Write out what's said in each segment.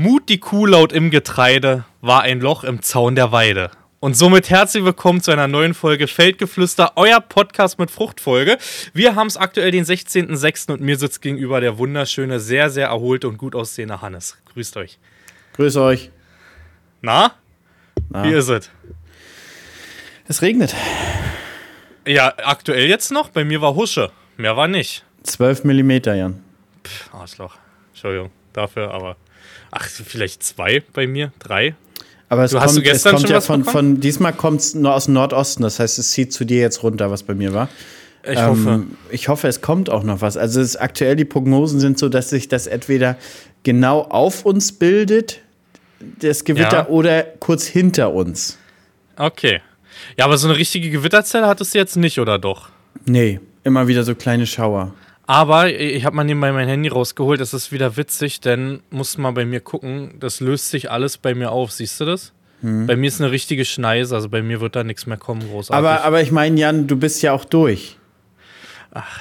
Mut die Kuh laut im Getreide war ein Loch im Zaun der Weide. Und somit herzlich willkommen zu einer neuen Folge Feldgeflüster, euer Podcast mit Fruchtfolge. Wir haben es aktuell den 16.06. und mir sitzt gegenüber der wunderschöne, sehr, sehr erholte und gut aussehende Hannes. Grüßt euch. Grüß euch. Na? Na? Wie ist es? Es regnet. Ja, aktuell jetzt noch. Bei mir war Husche. Mehr war nicht. 12 Millimeter, Jan. Pff, Arschloch. Entschuldigung dafür, aber. Ach, vielleicht zwei bei mir, drei. Aber es du, kommt, es kommt ja von, von, diesmal kommt es nur aus dem Nordosten, das heißt, es zieht zu dir jetzt runter, was bei mir war. Ich ähm, hoffe. Ich hoffe, es kommt auch noch was. Also es, aktuell die Prognosen sind so, dass sich das entweder genau auf uns bildet, das Gewitter, ja. oder kurz hinter uns. Okay. Ja, aber so eine richtige Gewitterzelle hattest du jetzt nicht, oder doch? Nee, immer wieder so kleine Schauer. Aber ich habe mal nebenbei mein Handy rausgeholt. Das ist wieder witzig, denn musst mal bei mir gucken. Das löst sich alles bei mir auf. Siehst du das? Hm. Bei mir ist eine richtige Schneise. Also bei mir wird da nichts mehr kommen, großartig. Aber, aber ich meine, Jan, du bist ja auch durch. Ach.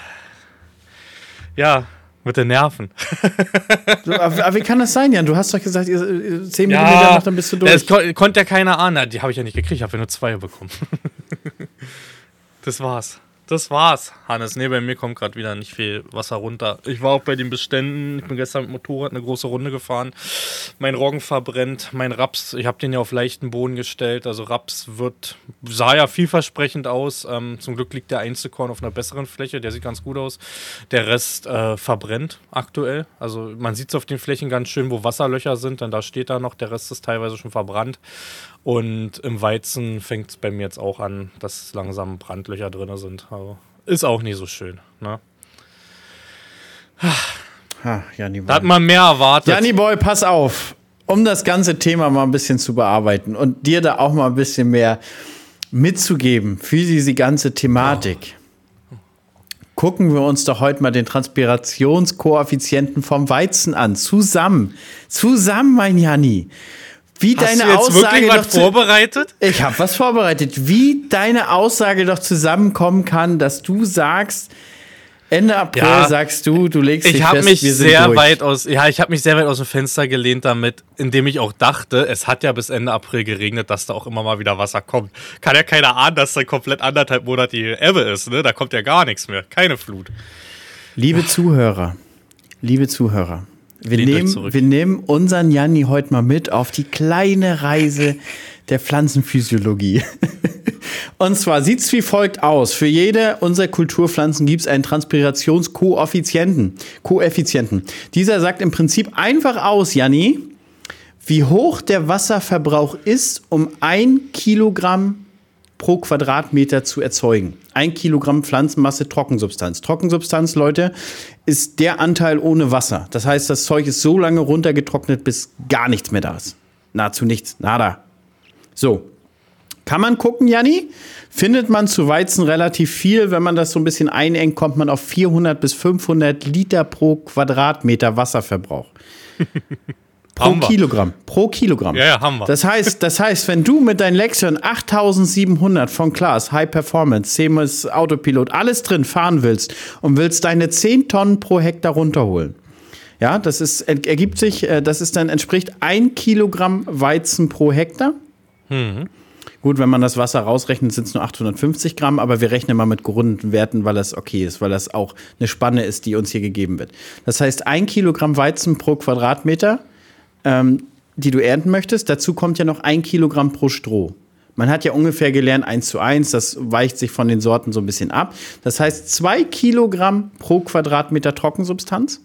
Ja, mit den Nerven. so, aber, aber, wie kann das sein, Jan? Du hast doch gesagt, 10 ja, Millimeter noch, dann bist du durch. Das kon konnte ja keiner ahnen. Die habe ich ja nicht gekriegt. Ich habe ja nur zwei bekommen. das war's das war's, Hannes. Nee, bei mir kommt gerade wieder nicht viel Wasser runter. Ich war auch bei den Beständen. Ich bin gestern mit Motorrad eine große Runde gefahren. Mein Roggen verbrennt, mein Raps, ich habe den ja auf leichten Boden gestellt. Also Raps wird, sah ja vielversprechend aus. Ähm, zum Glück liegt der Einzelkorn auf einer besseren Fläche. Der sieht ganz gut aus. Der Rest äh, verbrennt aktuell. Also man sieht es auf den Flächen ganz schön, wo Wasserlöcher sind. Dann da steht da noch. Der Rest ist teilweise schon verbrannt. Und im Weizen fängt es bei mir jetzt auch an, dass langsam Brandlöcher drin sind. Also ist auch nicht so schön. Ne? Ha, Janni da hat man mehr erwartet. Janni Boy, pass auf. Um das ganze Thema mal ein bisschen zu bearbeiten und dir da auch mal ein bisschen mehr mitzugeben für diese ganze Thematik. Oh. Gucken wir uns doch heute mal den Transpirationskoeffizienten vom Weizen an. Zusammen. Zusammen, mein Janni. Wie Hast deine du jetzt Aussage wirklich was vorbereitet? Ich habe was vorbereitet. Wie deine Aussage doch zusammenkommen kann, dass du sagst, Ende April ja, sagst du, du legst dich fest, mich wir sind sehr durch. weit aus, ja, ich habe mich sehr weit aus dem Fenster gelehnt damit, indem ich auch dachte, es hat ja bis Ende April geregnet, dass da auch immer mal wieder Wasser kommt. Kann ja keiner ahnen, dass da komplett anderthalb Monate die Ebbe ist, ne? Da kommt ja gar nichts mehr, keine Flut. Liebe Zuhörer, liebe Zuhörer, wir nehmen, wir nehmen unseren Janni heute mal mit auf die kleine Reise der Pflanzenphysiologie. Und zwar sieht es wie folgt aus. Für jede unserer Kulturpflanzen gibt es einen Transpirationskoeffizienten. Koeffizienten. Dieser sagt im Prinzip einfach aus, Janni, wie hoch der Wasserverbrauch ist, um ein Kilogramm pro Quadratmeter zu erzeugen. Ein Kilogramm Pflanzenmasse Trockensubstanz. Trockensubstanz, Leute, ist der Anteil ohne Wasser. Das heißt, das Zeug ist so lange runtergetrocknet, bis gar nichts mehr da ist. Nahezu nichts. Nada. So. Kann man gucken, Janni? Findet man zu Weizen relativ viel. Wenn man das so ein bisschen einengt, kommt man auf 400 bis 500 Liter pro Quadratmeter Wasserverbrauch. Pro Kilogramm. Pro Kilogramm. Ja, ja, haben wir. Das heißt, das heißt, wenn du mit deinem Lexion 8700 von Class, High Performance, CMS, Autopilot, alles drin fahren willst und willst deine 10 Tonnen pro Hektar runterholen, ja, das ist, ergibt sich, äh, das ist dann entspricht ein Kilogramm Weizen pro Hektar. Mhm. Gut, wenn man das Wasser rausrechnet, sind es nur 850 Gramm, aber wir rechnen mal mit gerundeten Werten, weil das okay ist, weil das auch eine Spanne ist, die uns hier gegeben wird. Das heißt, ein Kilogramm Weizen pro Quadratmeter ähm, die du ernten möchtest. Dazu kommt ja noch ein Kilogramm pro Stroh. Man hat ja ungefähr gelernt, eins zu eins, das weicht sich von den Sorten so ein bisschen ab. Das heißt, zwei Kilogramm pro Quadratmeter Trockensubstanz.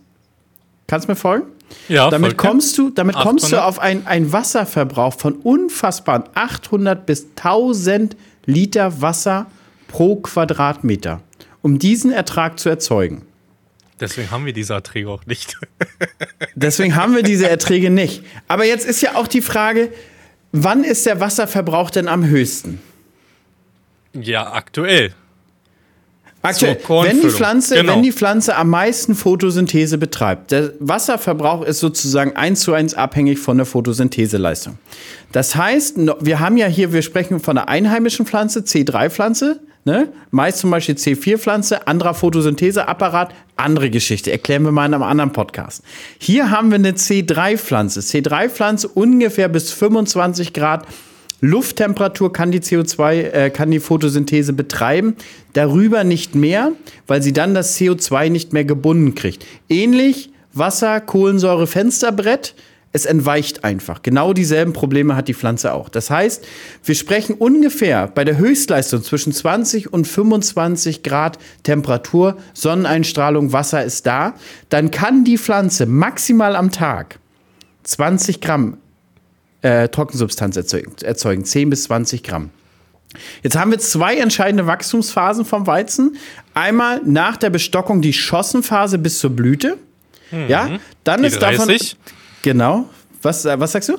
Kannst du mir folgen? Ja, damit kommst du, damit kommst du auf einen Wasserverbrauch von unfassbaren 800 bis 1000 Liter Wasser pro Quadratmeter, um diesen Ertrag zu erzeugen. Deswegen haben wir diese Erträge auch nicht. Deswegen haben wir diese Erträge nicht. Aber jetzt ist ja auch die Frage, wann ist der Wasserverbrauch denn am höchsten? Ja, aktuell. Aktuell, wenn die, Pflanze, genau. wenn die Pflanze am meisten Photosynthese betreibt, der Wasserverbrauch ist sozusagen eins zu eins abhängig von der Photosyntheseleistung. Das heißt, wir haben ja hier, wir sprechen von einer einheimischen Pflanze, C3-Pflanze, Ne? Mais zum Beispiel C4-Pflanze, anderer Photosyntheseapparat, andere Geschichte. Erklären wir mal in einem anderen Podcast. Hier haben wir eine C3-Pflanze. C3-Pflanze ungefähr bis 25 Grad Lufttemperatur kann die CO2, äh, kann die Photosynthese betreiben. Darüber nicht mehr, weil sie dann das CO2 nicht mehr gebunden kriegt. Ähnlich Wasser, Kohlensäure, Fensterbrett es entweicht einfach. Genau dieselben Probleme hat die Pflanze auch. Das heißt, wir sprechen ungefähr bei der Höchstleistung zwischen 20 und 25 Grad Temperatur, Sonneneinstrahlung, Wasser ist da. Dann kann die Pflanze maximal am Tag 20 Gramm äh, Trockensubstanz erzeugen, erzeugen, 10 bis 20 Gramm. Jetzt haben wir zwei entscheidende Wachstumsphasen vom Weizen. Einmal nach der Bestockung die Schossenphase bis zur Blüte. Mhm. Ja, dann die ist 30. davon Genau. Was, äh, was sagst du?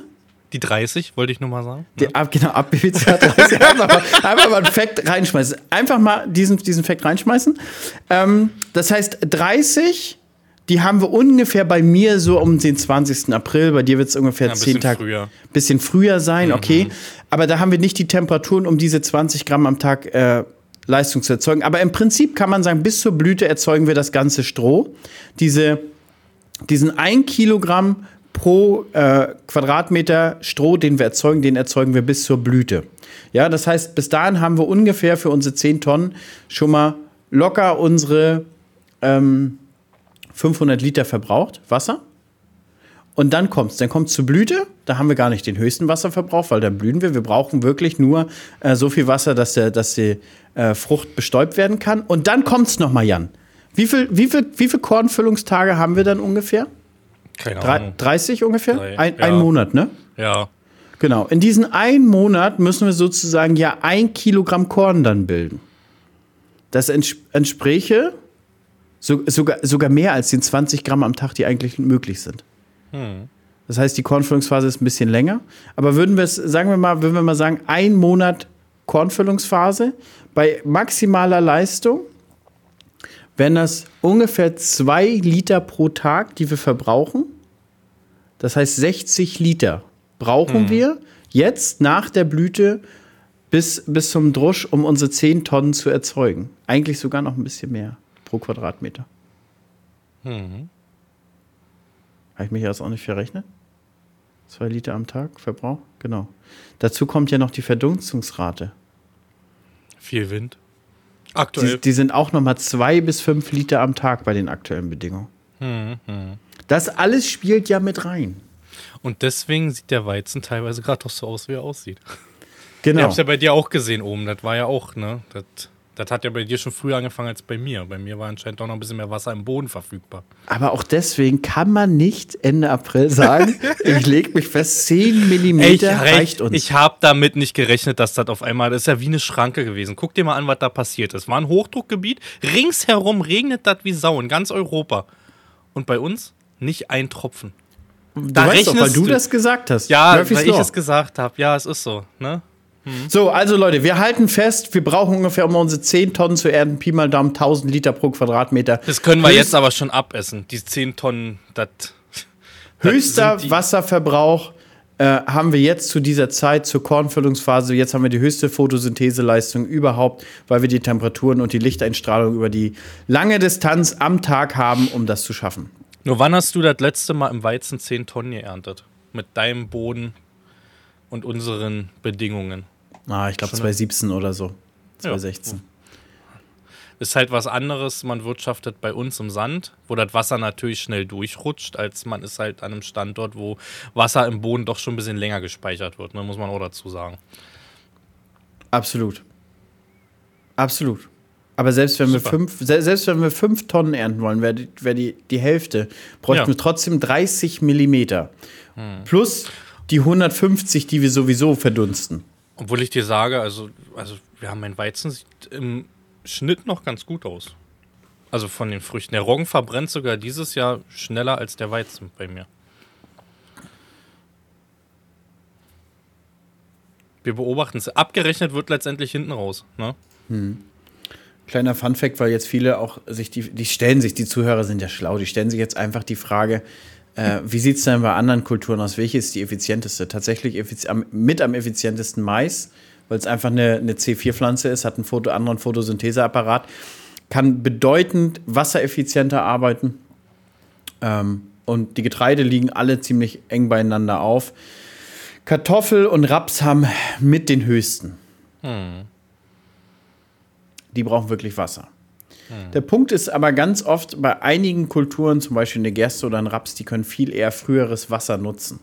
Die 30, wollte ich nur mal sagen. Die, ab, genau, ab BWCA 30. einfach, mal, einfach mal einen Fact reinschmeißen. Einfach mal diesen, diesen Fact reinschmeißen. Ähm, das heißt, 30, die haben wir ungefähr bei mir so um den 20. April. Bei dir wird es ungefähr ja, 10 Tage. Früher. Bisschen früher sein, mhm. okay. Aber da haben wir nicht die Temperaturen, um diese 20 Gramm am Tag äh, Leistung zu erzeugen. Aber im Prinzip kann man sagen, bis zur Blüte erzeugen wir das ganze Stroh. Diese, diesen 1 Kilogramm pro äh, Quadratmeter Stroh, den wir erzeugen, den erzeugen wir bis zur Blüte. Ja, das heißt, bis dahin haben wir ungefähr für unsere 10 Tonnen schon mal locker unsere ähm, 500 Liter verbraucht, Wasser. Und dann kommt es, dann kommt zur Blüte, da haben wir gar nicht den höchsten Wasserverbrauch, weil dann blühen wir. Wir brauchen wirklich nur äh, so viel Wasser, dass, der, dass die äh, Frucht bestäubt werden kann. Und dann kommt es nochmal, Jan. Wie viel, wie, viel, wie viel Kornfüllungstage haben wir dann ungefähr? Keine Ahnung. 30 ungefähr? Drei, ein, ja. ein Monat, ne? Ja. Genau. In diesen einen Monat müssen wir sozusagen ja ein Kilogramm Korn dann bilden. Das ents entspräche so, sogar, sogar mehr als den 20 Gramm am Tag, die eigentlich möglich sind. Hm. Das heißt, die Kornfüllungsphase ist ein bisschen länger. Aber würden wir es, sagen wir mal, würden wir mal sagen, ein Monat Kornfüllungsphase bei maximaler Leistung wenn das ungefähr zwei Liter pro Tag, die wir verbrauchen. Das heißt, 60 Liter brauchen mhm. wir jetzt nach der Blüte bis, bis zum Drusch, um unsere 10 Tonnen zu erzeugen. Eigentlich sogar noch ein bisschen mehr pro Quadratmeter. Mhm. Habe ich mich jetzt auch nicht verrechnet? Zwei Liter am Tag Verbrauch? Genau. Dazu kommt ja noch die Verdunstungsrate. Viel Wind. Aktuell. Die, die sind auch noch mal zwei bis fünf Liter am Tag bei den aktuellen Bedingungen. Hm, hm. Das alles spielt ja mit rein. Und deswegen sieht der Weizen teilweise gerade doch so aus, wie er aussieht. Genau. Ich hab's ja bei dir auch gesehen oben. Das war ja auch, ne? Das das hat ja bei dir schon früher angefangen als bei mir. Bei mir war anscheinend auch noch ein bisschen mehr Wasser im Boden verfügbar. Aber auch deswegen kann man nicht Ende April sagen, ich lege mich fest, 10 Millimeter reicht uns. Ich habe damit nicht gerechnet, dass das auf einmal, das ist ja wie eine Schranke gewesen. Guck dir mal an, was da passiert ist. War ein Hochdruckgebiet, ringsherum regnet das wie Sau in ganz Europa. Und bei uns nicht ein Tropfen. Da du weißt doch, weil du, du das gesagt hast. Ja, Murphy's weil Law. ich es gesagt habe. Ja, es ist so. Ne? Mhm. So, also Leute, wir halten fest, wir brauchen ungefähr, um unsere 10 Tonnen zu ernten, Pi mal Daumen, 1000 Liter pro Quadratmeter. Das können wir Höchst jetzt aber schon abessen. Die 10 Tonnen, das. Höchster Wasserverbrauch äh, haben wir jetzt zu dieser Zeit, zur Kornfüllungsphase. Jetzt haben wir die höchste Photosyntheseleistung überhaupt, weil wir die Temperaturen und die Lichteinstrahlung über die lange Distanz am Tag haben, um das zu schaffen. Nur wann hast du das letzte Mal im Weizen 10 Tonnen geerntet? Mit deinem Boden und unseren Bedingungen? Ah, ich glaube 2017 oder so. 2016. Ja. Ist halt was anderes, man wirtschaftet bei uns im Sand, wo das Wasser natürlich schnell durchrutscht, als man ist halt an einem Standort, wo Wasser im Boden doch schon ein bisschen länger gespeichert wird, ne, muss man auch dazu sagen. Absolut. Absolut. Aber selbst wenn, wir fünf, selbst wenn wir fünf Tonnen ernten wollen, wäre die, wär die, die Hälfte, bräuchten ja. wir trotzdem 30 Millimeter. Hm. Plus die 150, die wir sowieso verdunsten. Obwohl ich dir sage, also, also wir haben mein Weizen sieht im Schnitt noch ganz gut aus. Also von den Früchten. Der Roggen verbrennt sogar dieses Jahr schneller als der Weizen bei mir. Wir beobachten es. Abgerechnet wird letztendlich hinten raus. Ne? Hm. Kleiner Funfact, weil jetzt viele auch sich die, die stellen sich, die Zuhörer sind ja schlau, die stellen sich jetzt einfach die Frage, äh, wie sieht es denn bei anderen Kulturen aus? Welche ist die effizienteste? Tatsächlich effiz mit am effizientesten Mais, weil es einfach eine, eine C4-Pflanze ist, hat einen Foto, anderen Photosyntheseapparat, kann bedeutend wassereffizienter arbeiten. Ähm, und die Getreide liegen alle ziemlich eng beieinander auf. Kartoffel und Raps haben mit den höchsten. Hm. Die brauchen wirklich Wasser. Hm. Der Punkt ist aber ganz oft bei einigen Kulturen, zum Beispiel eine Gerste oder ein Raps, die können viel eher früheres Wasser nutzen.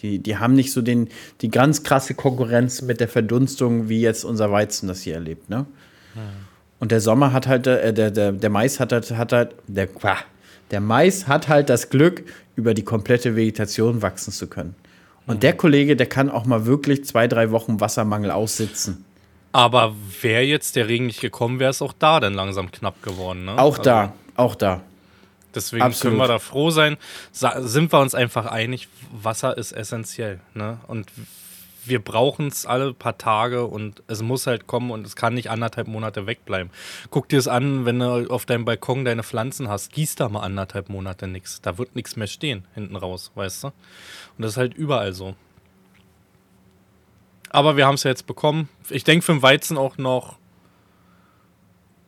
Die, die haben nicht so den, die ganz krasse Konkurrenz mit der Verdunstung, wie jetzt unser Weizen das hier erlebt. Ne? Hm. Und der Sommer hat halt, äh, der, der, der Mais hat halt, hat halt der, der Mais hat halt das Glück, über die komplette Vegetation wachsen zu können. Und mhm. der Kollege, der kann auch mal wirklich zwei, drei Wochen Wassermangel aussitzen. Aber wäre jetzt der Regen nicht gekommen, wäre es auch da dann langsam knapp geworden. Ne? Auch also, da, auch da. Deswegen Absolut. können wir da froh sein. sind wir uns einfach einig, Wasser ist essentiell. Ne? Und wir brauchen es alle paar Tage und es muss halt kommen und es kann nicht anderthalb Monate wegbleiben. Guck dir es an, wenn du auf deinem Balkon deine Pflanzen hast, gieß da mal anderthalb Monate nichts. Da wird nichts mehr stehen hinten raus, weißt du? Und das ist halt überall so. Aber wir haben es ja jetzt bekommen. Ich denke für den Weizen auch noch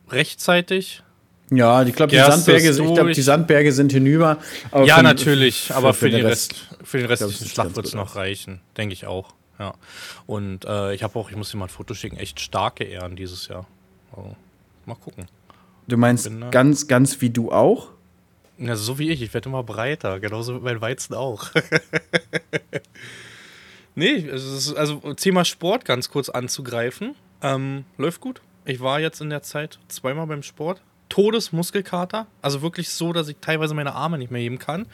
rechtzeitig. Ja, ich glaube, die, Sandberge, glaub, die Sandberge sind hinüber. ja, natürlich, aber für, für, den Rest, Rest, für den restlichen Schlacht wird es noch reichen, denke ich auch. Ja. Und äh, ich habe auch, ich muss dir mal ein Foto schicken, echt starke Ehren dieses Jahr. Also, mal gucken. Du meinst Bin, ganz, ganz wie du auch? Ja, so wie ich. Ich werde immer breiter. Genauso wie mein Weizen auch. nee, also, also Thema Sport ganz kurz anzugreifen. Ähm, läuft gut. Ich war jetzt in der Zeit zweimal beim Sport. Todesmuskelkater. Also wirklich so, dass ich teilweise meine Arme nicht mehr heben kann.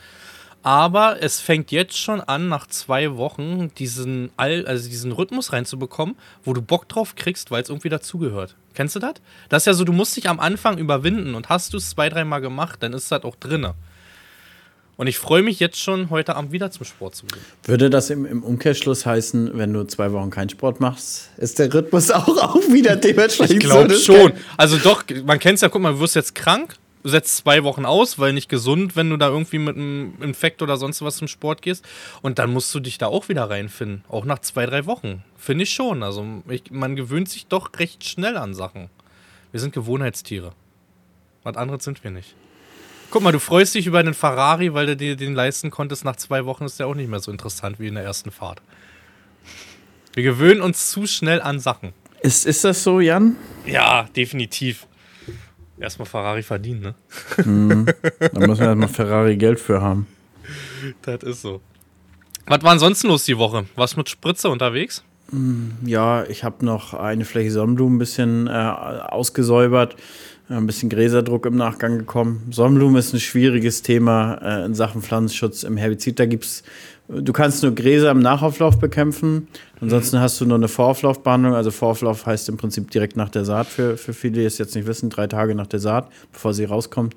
Aber es fängt jetzt schon an, nach zwei Wochen diesen, All, also diesen Rhythmus reinzubekommen, wo du Bock drauf kriegst, weil es irgendwie dazugehört. Kennst du das? Das ist ja so, du musst dich am Anfang überwinden und hast du es zwei, dreimal gemacht, dann ist das auch drinne. Und ich freue mich jetzt schon, heute Abend wieder zum Sport zu gehen. Würde das im, im Umkehrschluss heißen, wenn du zwei Wochen keinen Sport machst, ist der Rhythmus auch, auch wieder dementsprechend? Ich glaube so, schon. Also doch, man kennt es ja, guck mal, du wirst jetzt krank, setzt zwei Wochen aus, weil nicht gesund, wenn du da irgendwie mit einem Infekt oder sonst was zum Sport gehst. Und dann musst du dich da auch wieder reinfinden. Auch nach zwei, drei Wochen. Finde ich schon. Also ich, man gewöhnt sich doch recht schnell an Sachen. Wir sind Gewohnheitstiere. Was anderes sind wir nicht. Guck mal, du freust dich über einen Ferrari, weil du dir den leisten konntest. Nach zwei Wochen ist der auch nicht mehr so interessant wie in der ersten Fahrt. Wir gewöhnen uns zu schnell an Sachen. Ist, ist das so, Jan? Ja, definitiv. Erstmal Ferrari verdienen, ne? Mhm. Da müssen wir erstmal Ferrari Geld für haben. Das ist so. Was war ansonsten los die Woche? Warst du mit Spritze unterwegs? Ja, ich habe noch eine Fläche Sonnenblumen ein bisschen äh, ausgesäubert, ein bisschen Gräserdruck im Nachgang gekommen. Sonnenblumen ist ein schwieriges Thema äh, in Sachen Pflanzenschutz im Herbizid. Da gibt es Du kannst nur Gräser im Nachauflauf bekämpfen. Ansonsten hast du nur eine Vorauflaufbehandlung. Also Vorauflauf heißt im Prinzip direkt nach der Saat für, für viele, die es jetzt nicht wissen, drei Tage nach der Saat, bevor sie rauskommt.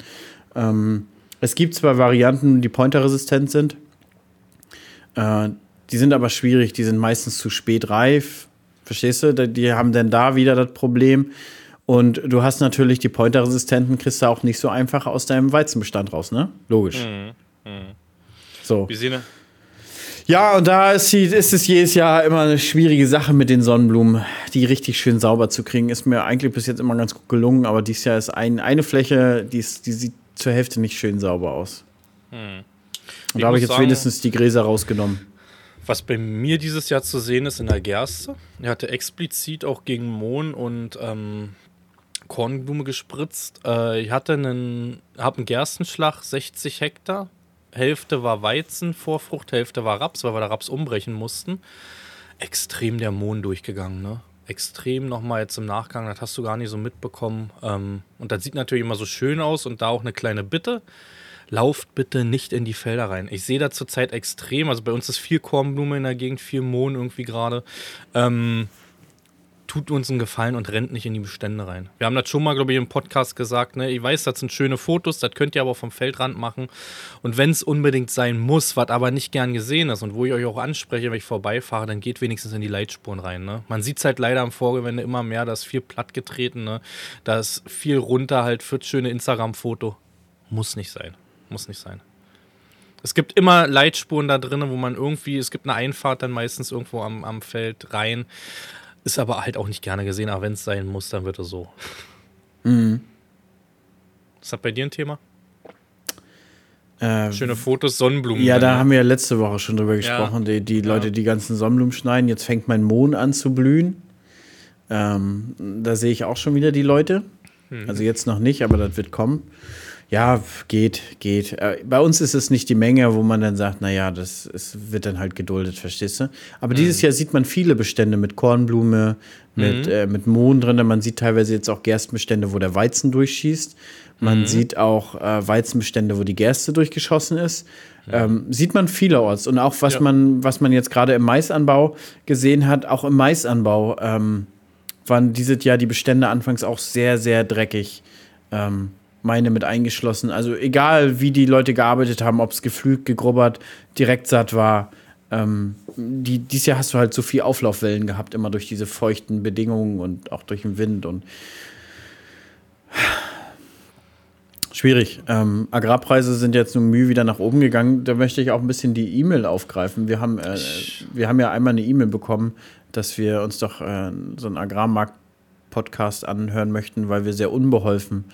Ähm, es gibt zwei Varianten, die pointerresistent sind. Äh, die sind aber schwierig, die sind meistens zu spät reif. Verstehst du? Die haben dann da wieder das Problem. Und du hast natürlich die Pointerresistenten, kriegst du auch nicht so einfach aus deinem Weizenbestand raus, ne? Logisch. Mhm. Mhm. So. Wie sehen ja, und da ist, die, ist, es jedes Jahr immer eine schwierige Sache mit den Sonnenblumen, die richtig schön sauber zu kriegen. Ist mir eigentlich bis jetzt immer ganz gut gelungen, aber dieses Jahr ist ein, eine Fläche, die, ist, die sieht zur Hälfte nicht schön sauber aus. Hm. Und da habe ich jetzt sagen, wenigstens die Gräser rausgenommen. Was bei mir dieses Jahr zu sehen ist in der Gerste, er hatte explizit auch gegen Mohn und ähm, Kornblume gespritzt. Äh, ich hatte einen, habe einen Gerstenschlag, 60 Hektar, Hälfte war Weizen, Vorfrucht, Hälfte war Raps, weil wir da Raps umbrechen mussten. Extrem der Mond durchgegangen, ne? Extrem nochmal jetzt im Nachgang, das hast du gar nicht so mitbekommen. Ähm, und das sieht natürlich immer so schön aus und da auch eine kleine Bitte. Lauft bitte nicht in die Felder rein. Ich sehe da zurzeit extrem, also bei uns ist viel Kornblume in der Gegend, viel Mohn irgendwie gerade. Ähm, tut uns einen Gefallen und rennt nicht in die Bestände rein. Wir haben das schon mal, glaube ich, im Podcast gesagt. Ne? Ich weiß, das sind schöne Fotos, das könnt ihr aber vom Feldrand machen. Und wenn es unbedingt sein muss, was aber nicht gern gesehen ist und wo ich euch auch anspreche, wenn ich vorbeifahre, dann geht wenigstens in die Leitspuren rein. Ne? Man sieht es halt leider am Vorgewende immer mehr, da ist viel plattgetreten, ne? da ist viel runter halt für das schöne Instagram-Foto. Muss nicht sein. Muss nicht sein. Es gibt immer Leitspuren da drinnen, wo man irgendwie, es gibt eine Einfahrt dann meistens irgendwo am, am Feld rein Ist aber halt auch nicht gerne gesehen, aber wenn es sein muss, dann wird es so. Mhm. Ist das bei dir ein Thema? Äh, Schöne Fotos, Sonnenblumen. Ja, da haben wir ja letzte Woche schon drüber gesprochen. Ja. Die, die Leute, die ganzen Sonnenblumen schneiden. Jetzt fängt mein Mohn an zu blühen. Ähm, da sehe ich auch schon wieder die Leute. Mhm. Also jetzt noch nicht, aber das wird kommen. Ja, geht, geht. Äh, bei uns ist es nicht die Menge, wo man dann sagt, naja, das ist, wird dann halt geduldet, verstehst du? Aber mhm. dieses Jahr sieht man viele Bestände mit Kornblume, mit, mhm. äh, mit Mohn drin. Man sieht teilweise jetzt auch Gerstenbestände, wo der Weizen durchschießt. Man mhm. sieht auch äh, Weizenbestände, wo die Gerste durchgeschossen ist. Ähm, sieht man vielerorts. Und auch was ja. man, was man jetzt gerade im Maisanbau gesehen hat, auch im Maisanbau ähm, waren dieses Jahr die Bestände anfangs auch sehr, sehr dreckig. Ähm, meine mit eingeschlossen. Also egal, wie die Leute gearbeitet haben, ob es geflügt, gegrubbert, direkt satt war. Ähm, die, dieses Jahr hast du halt so viel Auflaufwellen gehabt, immer durch diese feuchten Bedingungen und auch durch den Wind und Schwierig. Ähm, Agrarpreise sind jetzt nun Mühe wieder nach oben gegangen. Da möchte ich auch ein bisschen die E-Mail aufgreifen. Wir haben, äh, wir haben ja einmal eine E-Mail bekommen, dass wir uns doch äh, so einen Agrarmarkt-Podcast anhören möchten, weil wir sehr unbeholfen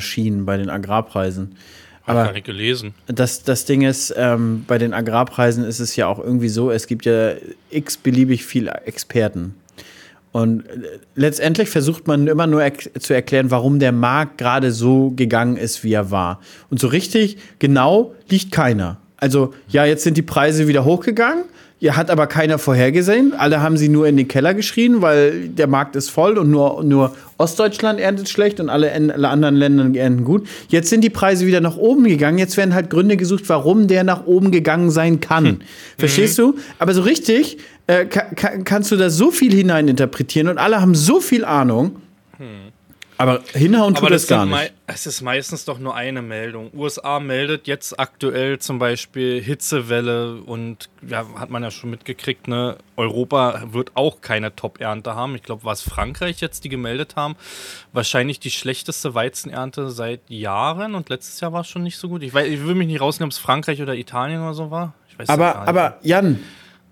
schienen bei den Agrarpreisen. Aber gar nicht gelesen. Das, das Ding ist, ähm, bei den Agrarpreisen ist es ja auch irgendwie so, es gibt ja x beliebig viele Experten. Und äh, letztendlich versucht man immer nur er zu erklären, warum der Markt gerade so gegangen ist, wie er war. Und so richtig genau liegt keiner. Also, ja, jetzt sind die Preise wieder hochgegangen. Ja, hat aber keiner vorhergesehen. Alle haben sie nur in den Keller geschrien, weil der Markt ist voll und nur, nur Ostdeutschland erntet schlecht und alle, alle anderen Länder ernten gut. Jetzt sind die Preise wieder nach oben gegangen. Jetzt werden halt Gründe gesucht, warum der nach oben gegangen sein kann. Hm. Verstehst mhm. du? Aber so richtig äh, kann, kannst du da so viel hineininterpretieren und alle haben so viel Ahnung. Hm. Aber hinhauen tut Aber das, das gar nicht. Es ist meistens doch nur eine Meldung. USA meldet jetzt aktuell zum Beispiel Hitzewelle und ja, hat man ja schon mitgekriegt, ne? Europa wird auch keine Top-Ernte haben. Ich glaube, was Frankreich jetzt, die gemeldet haben, wahrscheinlich die schlechteste Weizenernte seit Jahren und letztes Jahr war es schon nicht so gut. Ich, weiß, ich will mich nicht rausnehmen, ob es Frankreich oder Italien oder so war. aber, aber Jan,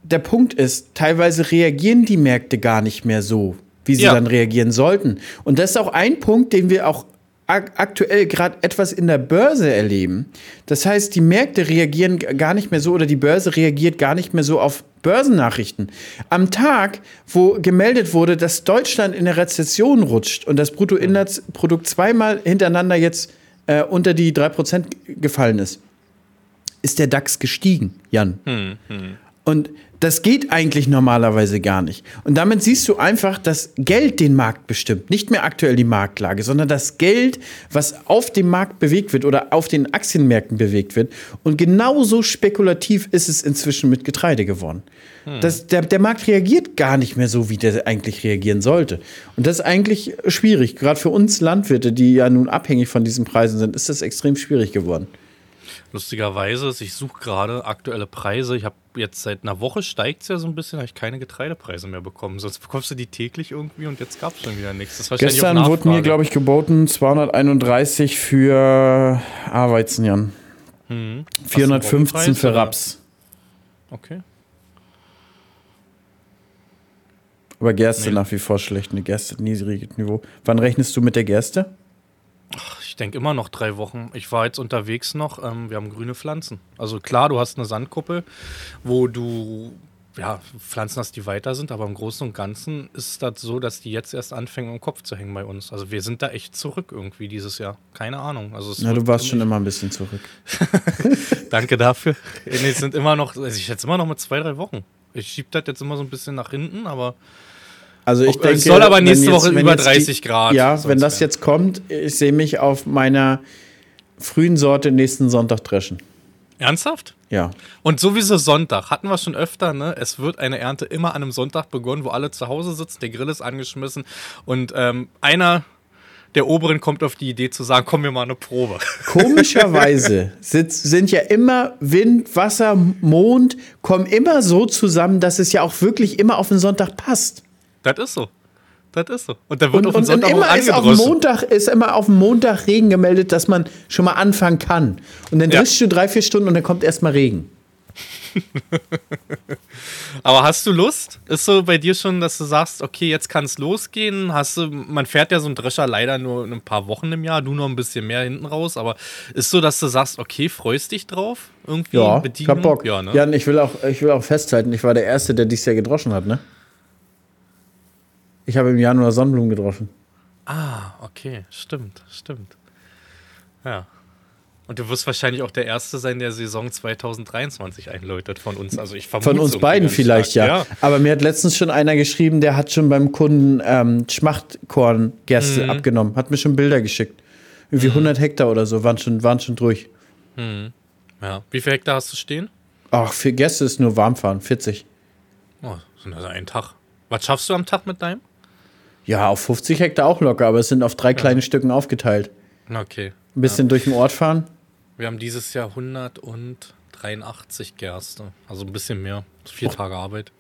der Punkt ist, teilweise reagieren die Märkte gar nicht mehr so wie sie ja. dann reagieren sollten. Und das ist auch ein Punkt, den wir auch aktuell gerade etwas in der Börse erleben. Das heißt, die Märkte reagieren gar nicht mehr so oder die Börse reagiert gar nicht mehr so auf Börsennachrichten. Am Tag, wo gemeldet wurde, dass Deutschland in der Rezession rutscht und das Bruttoinlandsprodukt zweimal hintereinander jetzt äh, unter die 3% gefallen ist, ist der DAX gestiegen, Jan. Hm, hm. Und das geht eigentlich normalerweise gar nicht. Und damit siehst du einfach, dass Geld den Markt bestimmt. Nicht mehr aktuell die Marktlage, sondern das Geld, was auf dem Markt bewegt wird oder auf den Aktienmärkten bewegt wird. Und genauso spekulativ ist es inzwischen mit Getreide geworden. Hm. Das, der, der Markt reagiert gar nicht mehr so, wie der eigentlich reagieren sollte. Und das ist eigentlich schwierig. Gerade für uns Landwirte, die ja nun abhängig von diesen Preisen sind, ist das extrem schwierig geworden. Lustigerweise, ich suche gerade aktuelle Preise. Ich habe jetzt seit einer Woche steigt es ja so ein bisschen, habe ich keine Getreidepreise mehr bekommen. Sonst bekommst du die täglich irgendwie und jetzt gab es schon wieder nichts. Gestern wurde mir, glaube ich, geboten 231 für A-Weizen, Jan. Hm. 415 für Raps. Okay. Aber Gerste nee. nach wie vor schlecht. Eine Gerste niedriges Niveau. Wann rechnest du mit der Gerste? Ach, ich denke immer noch drei Wochen. Ich war jetzt unterwegs noch. Ähm, wir haben grüne Pflanzen. Also klar, du hast eine Sandkuppel, wo du ja, Pflanzen hast, die weiter sind, aber im Großen und Ganzen ist das so, dass die jetzt erst anfangen, im Kopf zu hängen bei uns. Also wir sind da echt zurück irgendwie dieses Jahr. Keine Ahnung. Also ja, du warst schon immer ein bisschen zurück. Danke dafür. Nee, es sind immer noch, also ich schätze immer noch mit zwei, drei Wochen. Ich schiebe das jetzt immer so ein bisschen nach hinten, aber also ich denke, es soll aber nächste jetzt, Woche über 30 die, Grad. Ja, wenn das jetzt kommt, ich sehe mich auf meiner frühen Sorte nächsten Sonntag dreschen. Ernsthaft? Ja. Und sowieso Sonntag. Hatten wir schon öfter, ne? Es wird eine Ernte immer an einem Sonntag begonnen, wo alle zu Hause sitzen, der Grill ist angeschmissen und ähm, einer der Oberen kommt auf die Idee zu sagen, komm mir mal eine Probe. Komischerweise sind ja immer Wind, Wasser, Mond, kommen immer so zusammen, dass es ja auch wirklich immer auf den Sonntag passt. Das ist so. Das ist so. Und dann wird und, auf den Sonntag und immer ist auf Montag ist immer auf dem Montag Regen gemeldet, dass man schon mal anfangen kann. Und dann ja. du drei, vier Stunden und dann kommt erstmal Regen. Aber hast du Lust? Ist so bei dir schon, dass du sagst, okay, jetzt kann es losgehen? Hast du, man fährt ja so einen Drescher leider nur ein paar Wochen im Jahr, du noch ein bisschen mehr hinten raus, aber ist so, dass du sagst, okay, freust dich drauf? Irgendwie ja, ich hab Bock. Ja, ne? ja, ich will, auch, ich will auch festhalten, ich war der Erste, der dieses Jahr gedroschen hat, ne? Ich habe im Januar Sonnenblumen gedroschen. Ah, okay, stimmt, stimmt. Ja. Und du wirst wahrscheinlich auch der Erste sein, der Saison 2023 einläutet von uns. Also ich vermute Von uns beiden vielleicht, ja. ja. Aber mir hat letztens schon einer geschrieben, der hat schon beim Kunden ähm, Schmachtkorngerste mhm. abgenommen. Hat mir schon Bilder geschickt. Irgendwie mhm. 100 Hektar oder so waren schon, waren schon durch. Mhm. Ja. Wie viele Hektar hast du stehen? Ach, für Gäste ist nur warmfahren, 40. Oh, sind also ein Tag. Was schaffst du am Tag mit deinem? Ja, auf 50 Hektar auch locker, aber es sind auf drei ja. kleine Stücken aufgeteilt. Okay. Ein bisschen ja. durch den Ort fahren. Wir haben dieses Jahr 183 Gerste. Also ein bisschen mehr. Vier Tage Arbeit.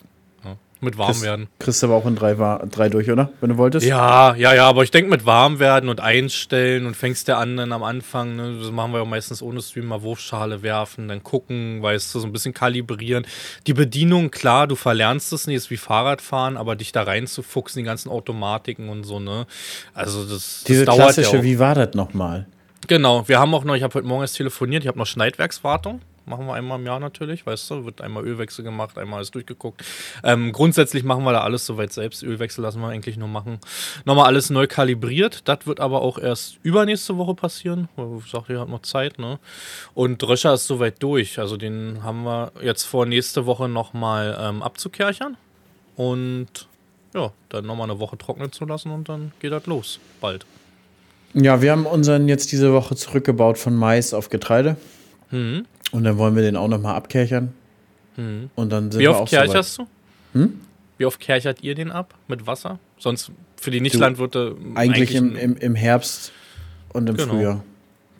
Mit warm werden. Kriegst du aber auch in drei, drei durch, oder? Wenn du wolltest? Ja, ja, ja, aber ich denke mit warm werden und einstellen und fängst der an dann am Anfang, ne, das machen wir ja meistens ohne Stream, mal Wurfschale werfen, dann gucken, weißt du, so ein bisschen kalibrieren. Die Bedienung, klar, du verlernst es nicht, ist wie Fahrradfahren, aber dich da reinzufuchsen, die ganzen Automatiken und so, ne? Also das, Diese das dauert klassische, ja wie war das nochmal? Genau, wir haben auch noch, ich habe heute Morgen erst telefoniert, ich habe noch Schneidwerkswartung. Machen wir einmal im Jahr natürlich, weißt du, wird einmal Ölwechsel gemacht, einmal alles durchgeguckt. Ähm, grundsätzlich machen wir da alles soweit selbst. Ölwechsel lassen wir eigentlich nur machen. Nochmal alles neu kalibriert. Das wird aber auch erst übernächste Woche passieren. Ich sag, ihr habt noch Zeit, ne? Und Dröscher ist soweit durch. Also den haben wir jetzt vor, nächste Woche nochmal ähm, abzukerchern. Und ja, dann nochmal eine Woche trocknen zu lassen und dann geht das los. Bald. Ja, wir haben unseren jetzt diese Woche zurückgebaut von Mais auf Getreide. Mhm. Und dann wollen wir den auch nochmal abkerchern. Mhm. Und dann sind Wie oft kercherst du? Hm? Wie oft kerchert ihr den ab? Mit Wasser? Sonst für die Nichtlandwirte. Eigentlich, eigentlich im, im, im Herbst und im genau. Frühjahr.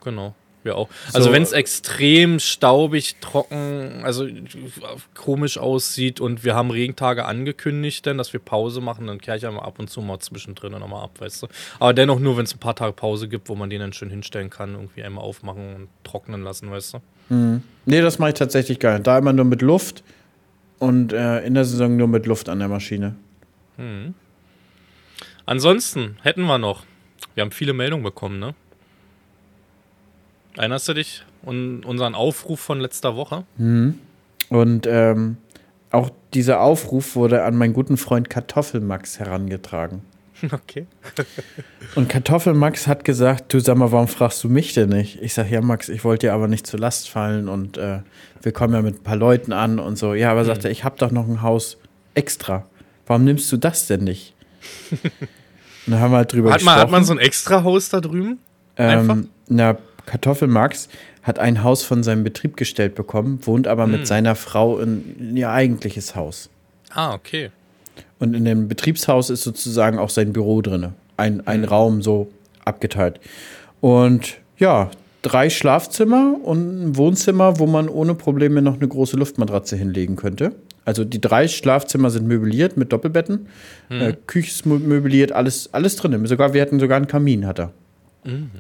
Genau wir auch. Also so, wenn es extrem staubig, trocken, also komisch aussieht und wir haben Regentage angekündigt, denn dass wir Pause machen, dann kehre ich einmal ab und zu mal zwischendrin nochmal ab, weißt du. Aber dennoch nur, wenn es ein paar Tage Pause gibt, wo man den dann schön hinstellen kann, irgendwie einmal aufmachen und trocknen lassen, weißt du. Mhm. Nee, das mache ich tatsächlich gar nicht. Da immer nur mit Luft und äh, in der Saison nur mit Luft an der Maschine. Mhm. Ansonsten hätten wir noch, wir haben viele Meldungen bekommen, ne? Erinnerst du dich an unseren Aufruf von letzter Woche? Mhm. Und ähm, auch dieser Aufruf wurde an meinen guten Freund Kartoffelmax herangetragen. Okay. und Kartoffelmax hat gesagt, du sag mal, warum fragst du mich denn nicht? Ich sag, ja Max, ich wollte dir aber nicht zur Last fallen und äh, wir kommen ja mit ein paar Leuten an und so. Ja, aber mhm. sagt er, ich habe doch noch ein Haus extra. Warum nimmst du das denn nicht? und dann haben wir halt drüber hat gesprochen. Man, hat man so ein extra Haus da drüben? Ähm, na, Kartoffelmax hat ein Haus von seinem Betrieb gestellt bekommen, wohnt aber hm. mit seiner Frau in, in ihr eigentliches Haus. Ah, okay. Und in dem Betriebshaus ist sozusagen auch sein Büro drin. Ein, ein mhm. Raum so abgeteilt. Und ja, drei Schlafzimmer und ein Wohnzimmer, wo man ohne Probleme noch eine große Luftmatratze hinlegen könnte. Also die drei Schlafzimmer sind möbliert mit Doppelbetten. Mhm. Äh, Küche ist möbliert, alles, alles drin. Sogar, wir hatten sogar einen Kamin, hat er. Mhm.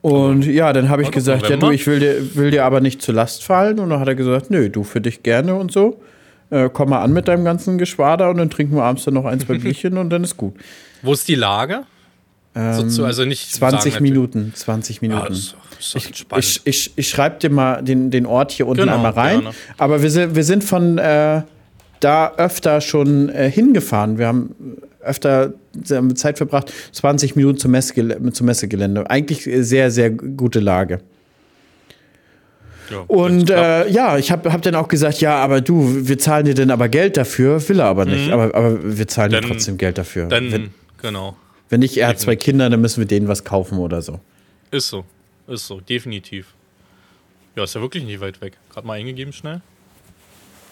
Und ja, dann habe ich gesagt, November? ja du, ich will dir, will dir aber nicht zur Last fallen. Und dann hat er gesagt, nö, du für dich gerne und so. Äh, komm mal an mit deinem ganzen Geschwader und dann trinken wir abends dann noch ein, zwei Bierchen und dann ist gut. Wo ist die Lage? Ähm, so, also nicht 20 sagen, Minuten, 20 Minuten. Ja, das ist, das ist ich, ich, ich, ich schreibe dir mal den, den Ort hier unten genau, einmal rein. Gerne. Aber wir sind, wir sind von äh, da öfter schon äh, hingefahren. Wir haben öfter Zeit verbracht, 20 Minuten zum, Messegel zum Messegelände. Eigentlich sehr, sehr gute Lage. Ja, und äh, ja, ich habe hab dann auch gesagt, ja, aber du, wir zahlen dir denn aber Geld dafür, will er aber nicht. Mhm. Aber, aber wir zahlen dir trotzdem Geld dafür. Dann, wenn, genau. Wenn nicht, er hat zwei Kinder, dann müssen wir denen was kaufen oder so. Ist so, ist so, definitiv. Ja, ist ja wirklich nicht weit weg. Gerade mal eingegeben schnell.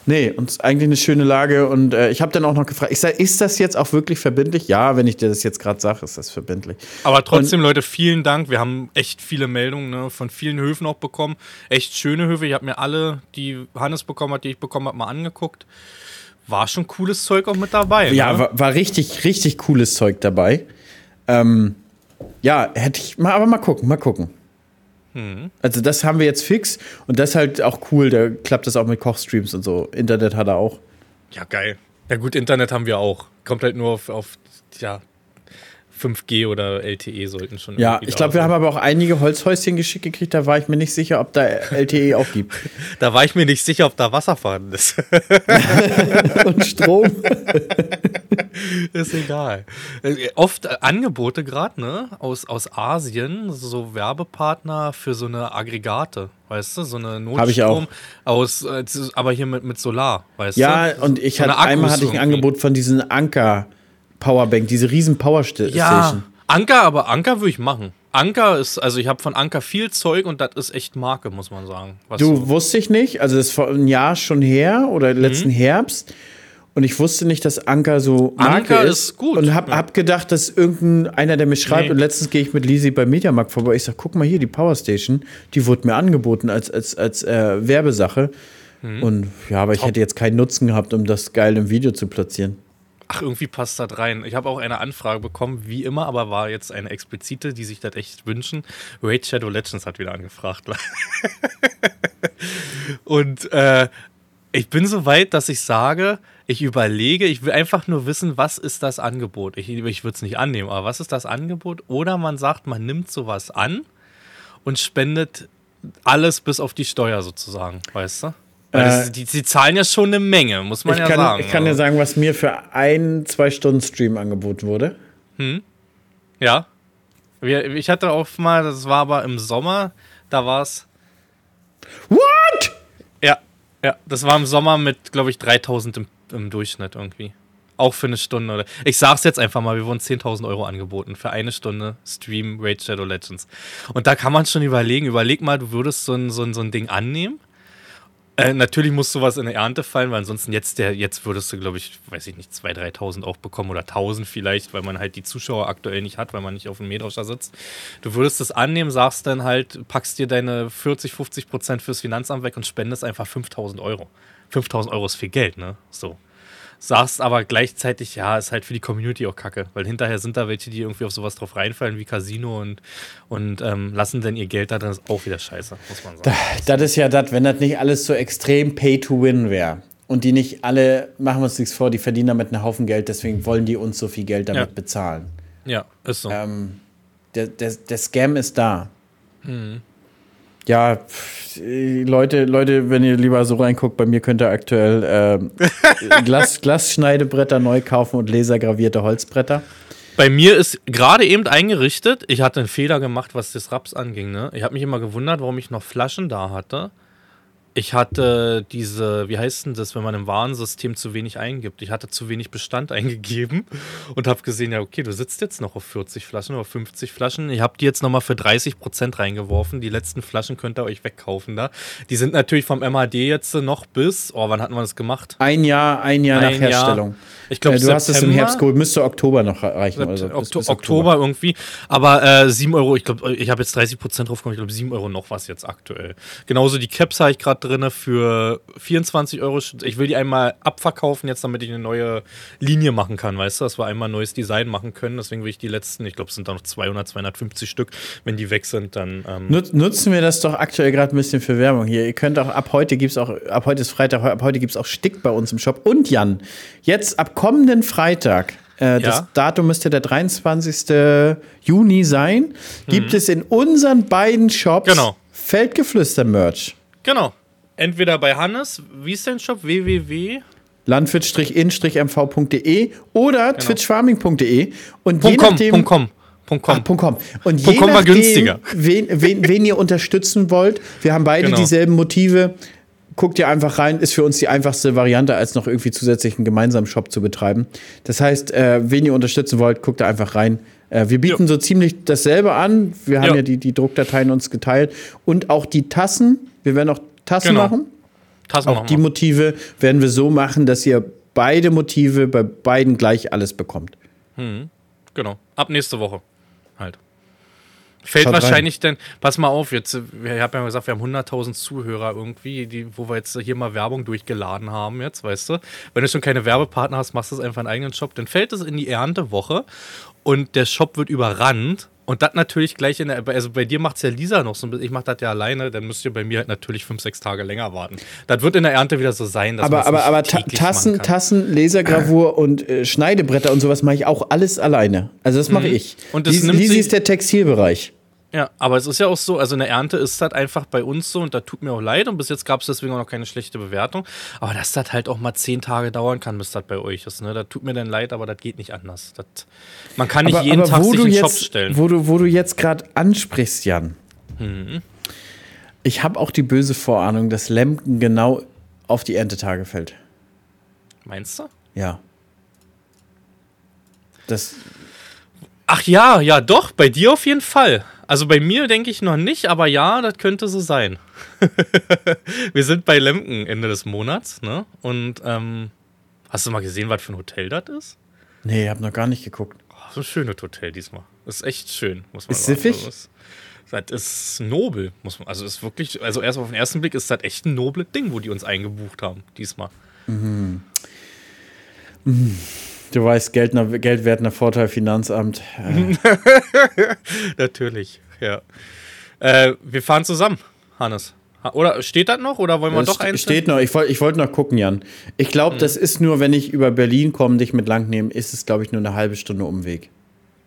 Nee, und eigentlich eine schöne Lage. Und äh, ich habe dann auch noch gefragt, ich sag, ist das jetzt auch wirklich verbindlich? Ja, wenn ich dir das jetzt gerade sage, ist das verbindlich. Aber trotzdem, und, Leute, vielen Dank. Wir haben echt viele Meldungen ne, von vielen Höfen auch bekommen. Echt schöne Höfe. Ich habe mir alle, die Hannes bekommen hat, die ich bekommen habe, mal angeguckt. War schon cooles Zeug auch mit dabei. Ja, ne? war, war, richtig, richtig cooles Zeug dabei. Ähm, ja, hätte ich mal, aber mal gucken, mal gucken. Mhm. Also das haben wir jetzt fix und das ist halt auch cool, da klappt das auch mit Kochstreams und so. Internet hat er auch. Ja, geil. Ja, gut, Internet haben wir auch. Kommt halt nur auf, auf ja, 5G oder LTE sollten schon. Ja, ich glaube, wir haben aber auch einige Holzhäuschen geschickt gekriegt. Da war ich mir nicht sicher, ob da LTE auch gibt. da war ich mir nicht sicher, ob da Wasser vorhanden ist. Und Strom. ist egal. Äh, oft Angebote gerade, ne? Aus, aus Asien, so Werbepartner für so eine Aggregate. Weißt du, so eine Notstrom Hab ich auch. aus, äh, aber hier mit, mit Solar, weißt ja, du? Ja, und ich so hatte, einmal hatte ich ein Angebot von diesen Anker. Powerbank, diese riesen Powerstation. Ja, Anker, aber Anker würde ich machen. Anker ist, also ich habe von Anker viel Zeug und das ist echt Marke, muss man sagen. du so wusste ich nicht, also das ist vor einem Jahr schon her oder letzten mhm. Herbst. Und ich wusste nicht, dass Anker so Marke Anker ist. ist gut. Und hab, ja. hab gedacht, dass irgendeiner, der mir schreibt, nee. und letztens gehe ich mit Lisi bei Mediamarkt vorbei. Ich sag, guck mal hier, die Powerstation, die wurde mir angeboten als, als, als äh, Werbesache. Mhm. Und ja, aber ich Top. hätte jetzt keinen Nutzen gehabt, um das geil im Video zu platzieren. Ach, irgendwie passt das rein. Ich habe auch eine Anfrage bekommen, wie immer, aber war jetzt eine explizite, die sich das echt wünschen. Raid Shadow Legends hat wieder angefragt. Und äh, ich bin so weit, dass ich sage, ich überlege, ich will einfach nur wissen, was ist das Angebot. Ich, ich würde es nicht annehmen, aber was ist das Angebot? Oder man sagt, man nimmt sowas an und spendet alles bis auf die Steuer sozusagen, weißt du? Weil äh, die, die, zahlen ja schon eine Menge, muss man ja kann, sagen. Ich kann dir also. sagen, was mir für ein, zwei Stunden Stream angeboten wurde. Hm. Ja. Ich hatte auch mal, das war aber im Sommer, da war es. What? Ja, ja, das war im Sommer mit, glaube ich, 3000 im, im Durchschnitt irgendwie. Auch für eine Stunde. Oder ich sag's jetzt einfach mal, wir wurden 10.000 Euro angeboten für eine Stunde Stream Raid Shadow Legends. Und da kann man schon überlegen, überleg mal, du würdest so ein, so ein, so ein Ding annehmen äh, natürlich muss sowas in der Ernte fallen, weil ansonsten jetzt, der, jetzt würdest du, glaube ich, weiß ich nicht, 2.000, 3.000 auch bekommen oder 1.000 vielleicht, weil man halt die Zuschauer aktuell nicht hat, weil man nicht auf dem Mähdrescher sitzt. Du würdest das annehmen, sagst dann halt, packst dir deine 40, 50 Prozent fürs Finanzamt weg und spendest einfach 5.000 Euro. 5.000 Euro ist viel Geld, ne? So sagst aber gleichzeitig, ja, ist halt für die Community auch kacke, weil hinterher sind da welche, die irgendwie auf sowas drauf reinfallen wie Casino und, und ähm, lassen dann ihr Geld da, dann ist auch wieder scheiße, muss man sagen. Das, das ist ja das, wenn das nicht alles so extrem pay to win wäre. Und die nicht alle, machen wir uns nichts vor, die verdienen damit einen Haufen Geld, deswegen wollen die uns so viel Geld damit ja. bezahlen. Ja, ist so. Ähm, der, der, der Scam ist da. Mhm. Ja, Leute, Leute, wenn ihr lieber so reinguckt, bei mir könnt ihr aktuell äh, Glas, Glasschneidebretter neu kaufen und lasergravierte Holzbretter. Bei mir ist gerade eben eingerichtet, ich hatte einen Fehler gemacht, was das Raps anging. Ne? Ich habe mich immer gewundert, warum ich noch Flaschen da hatte. Ich hatte diese, wie heißt denn das, wenn man im Warensystem zu wenig eingibt? Ich hatte zu wenig Bestand eingegeben und habe gesehen, ja, okay, du sitzt jetzt noch auf 40 Flaschen oder 50 Flaschen. Ich habe die jetzt nochmal für 30 Prozent reingeworfen. Die letzten Flaschen könnt ihr euch wegkaufen da. Die sind natürlich vom MHD jetzt noch bis, oh, wann hatten wir das gemacht? Ein Jahr, ein Jahr ein nach Herstellung. Jahr. Ich glaube, äh, du September, hast es im Herbst geholt, müsste Oktober noch reichen. Also bis Oktober, Oktober, irgendwie. Aber äh, 7 Euro, ich glaube, ich habe jetzt 30 Prozent drauf gekommen, ich glaube 7 Euro noch was jetzt aktuell. Genauso die Caps habe ich gerade drin für 24 Euro. Ich will die einmal abverkaufen jetzt, damit ich eine neue Linie machen kann, weißt du, dass wir einmal ein neues Design machen können. Deswegen will ich die letzten, ich glaube, es sind da noch 200, 250 Stück. Wenn die weg sind, dann. Ähm Nutzen wir das doch aktuell gerade ein bisschen für Werbung hier. Ihr könnt auch, ab heute gibt es auch, ab heute ist Freitag, ab heute gibt es auch Stick bei uns im Shop. Und Jan, jetzt ab kommenden Freitag, äh, das ja. Datum müsste der 23. Juni sein, gibt mhm. es in unseren beiden Shops genau. Feldgeflüster-Merch. Genau. Entweder bei Hannes, wie ist dein Shop? www landwirt-in-mv.de oder genau. twitchfarming.de und Punkt je nachdem Punkt com. Punkt com. Ach, Punkt com. Und je com nachdem, günstiger. Wen, wen, wen, ihr unterstützen wollt, wir haben beide genau. dieselben Motive guckt ihr einfach rein, ist für uns die einfachste Variante, als noch irgendwie zusätzlich einen gemeinsamen Shop zu betreiben. Das heißt, äh, wen ihr unterstützen wollt, guckt da einfach rein. Äh, wir bieten jo. so ziemlich dasselbe an. Wir haben jo. ja die, die Druckdateien uns geteilt. Und auch die Tassen. Wir werden auch Tassen genau. machen. Tassen auch machen die Motive werden wir so machen, dass ihr beide Motive bei beiden gleich alles bekommt. Hm. Genau. Ab nächste Woche halt. Fällt Schaut wahrscheinlich rein. denn, pass mal auf, jetzt, ich habe ja gesagt, wir haben 100.000 Zuhörer irgendwie, die, wo wir jetzt hier mal Werbung durchgeladen haben, jetzt, weißt du. Wenn du schon keine Werbepartner hast, machst du es einfach einen eigenen Shop, dann fällt es in die Erntewoche und der Shop wird überrannt Und das natürlich gleich in der, also bei dir macht es ja Lisa noch so ein bisschen, ich mache das ja alleine, dann müsst ihr bei mir halt natürlich fünf, sechs Tage länger warten. Das wird in der Ernte wieder so sein, dass Aber, aber, aber Tassen, Tassen, Lasergravur und äh, Schneidebretter und sowas mache ich auch alles alleine. Also das mache mhm. ich. Und das Lisi ist der Textilbereich. Ja, aber es ist ja auch so, also eine Ernte ist das einfach bei uns so und da tut mir auch leid und bis jetzt gab es deswegen auch noch keine schlechte Bewertung. Aber dass das halt auch mal zehn Tage dauern kann, bis das bei euch ist, ne? Das tut mir dann leid, aber das geht nicht anders. Das, man kann nicht aber, jeden aber Tag sich in jetzt, Shop stellen. Wo du, wo du jetzt gerade ansprichst, Jan. Mhm. Ich habe auch die böse Vorahnung, dass Lemken genau auf die Erntetage fällt. Meinst du? Ja. Das. Ach ja, ja, doch, bei dir auf jeden Fall. Also bei mir denke ich noch nicht, aber ja, das könnte so sein. wir sind bei Lemken Ende des Monats, ne? Und ähm, hast du mal gesehen, was für ein Hotel das ist? Nee, ich habe noch gar nicht geguckt. Oh, so ein schönes Hotel diesmal. Das ist echt schön, muss man ist sagen. Siffig? Also, das ist nobel, muss man. Also ist wirklich, also erst auf den ersten Blick ist das echt ein nobles Ding, wo die uns eingebucht haben, diesmal. Mhm. Mhm. Du weißt, Geldner, geldwertender Vorteil Finanzamt. Äh. Natürlich, ja. Äh, wir fahren zusammen, Hannes. Oder steht das noch oder wollen wir das doch eins? Steht noch. Ich wollte ich wollt noch gucken, Jan. Ich glaube, mhm. das ist nur, wenn ich über Berlin komme, dich mit lang nehme, ist es, glaube ich, nur eine halbe Stunde Umweg.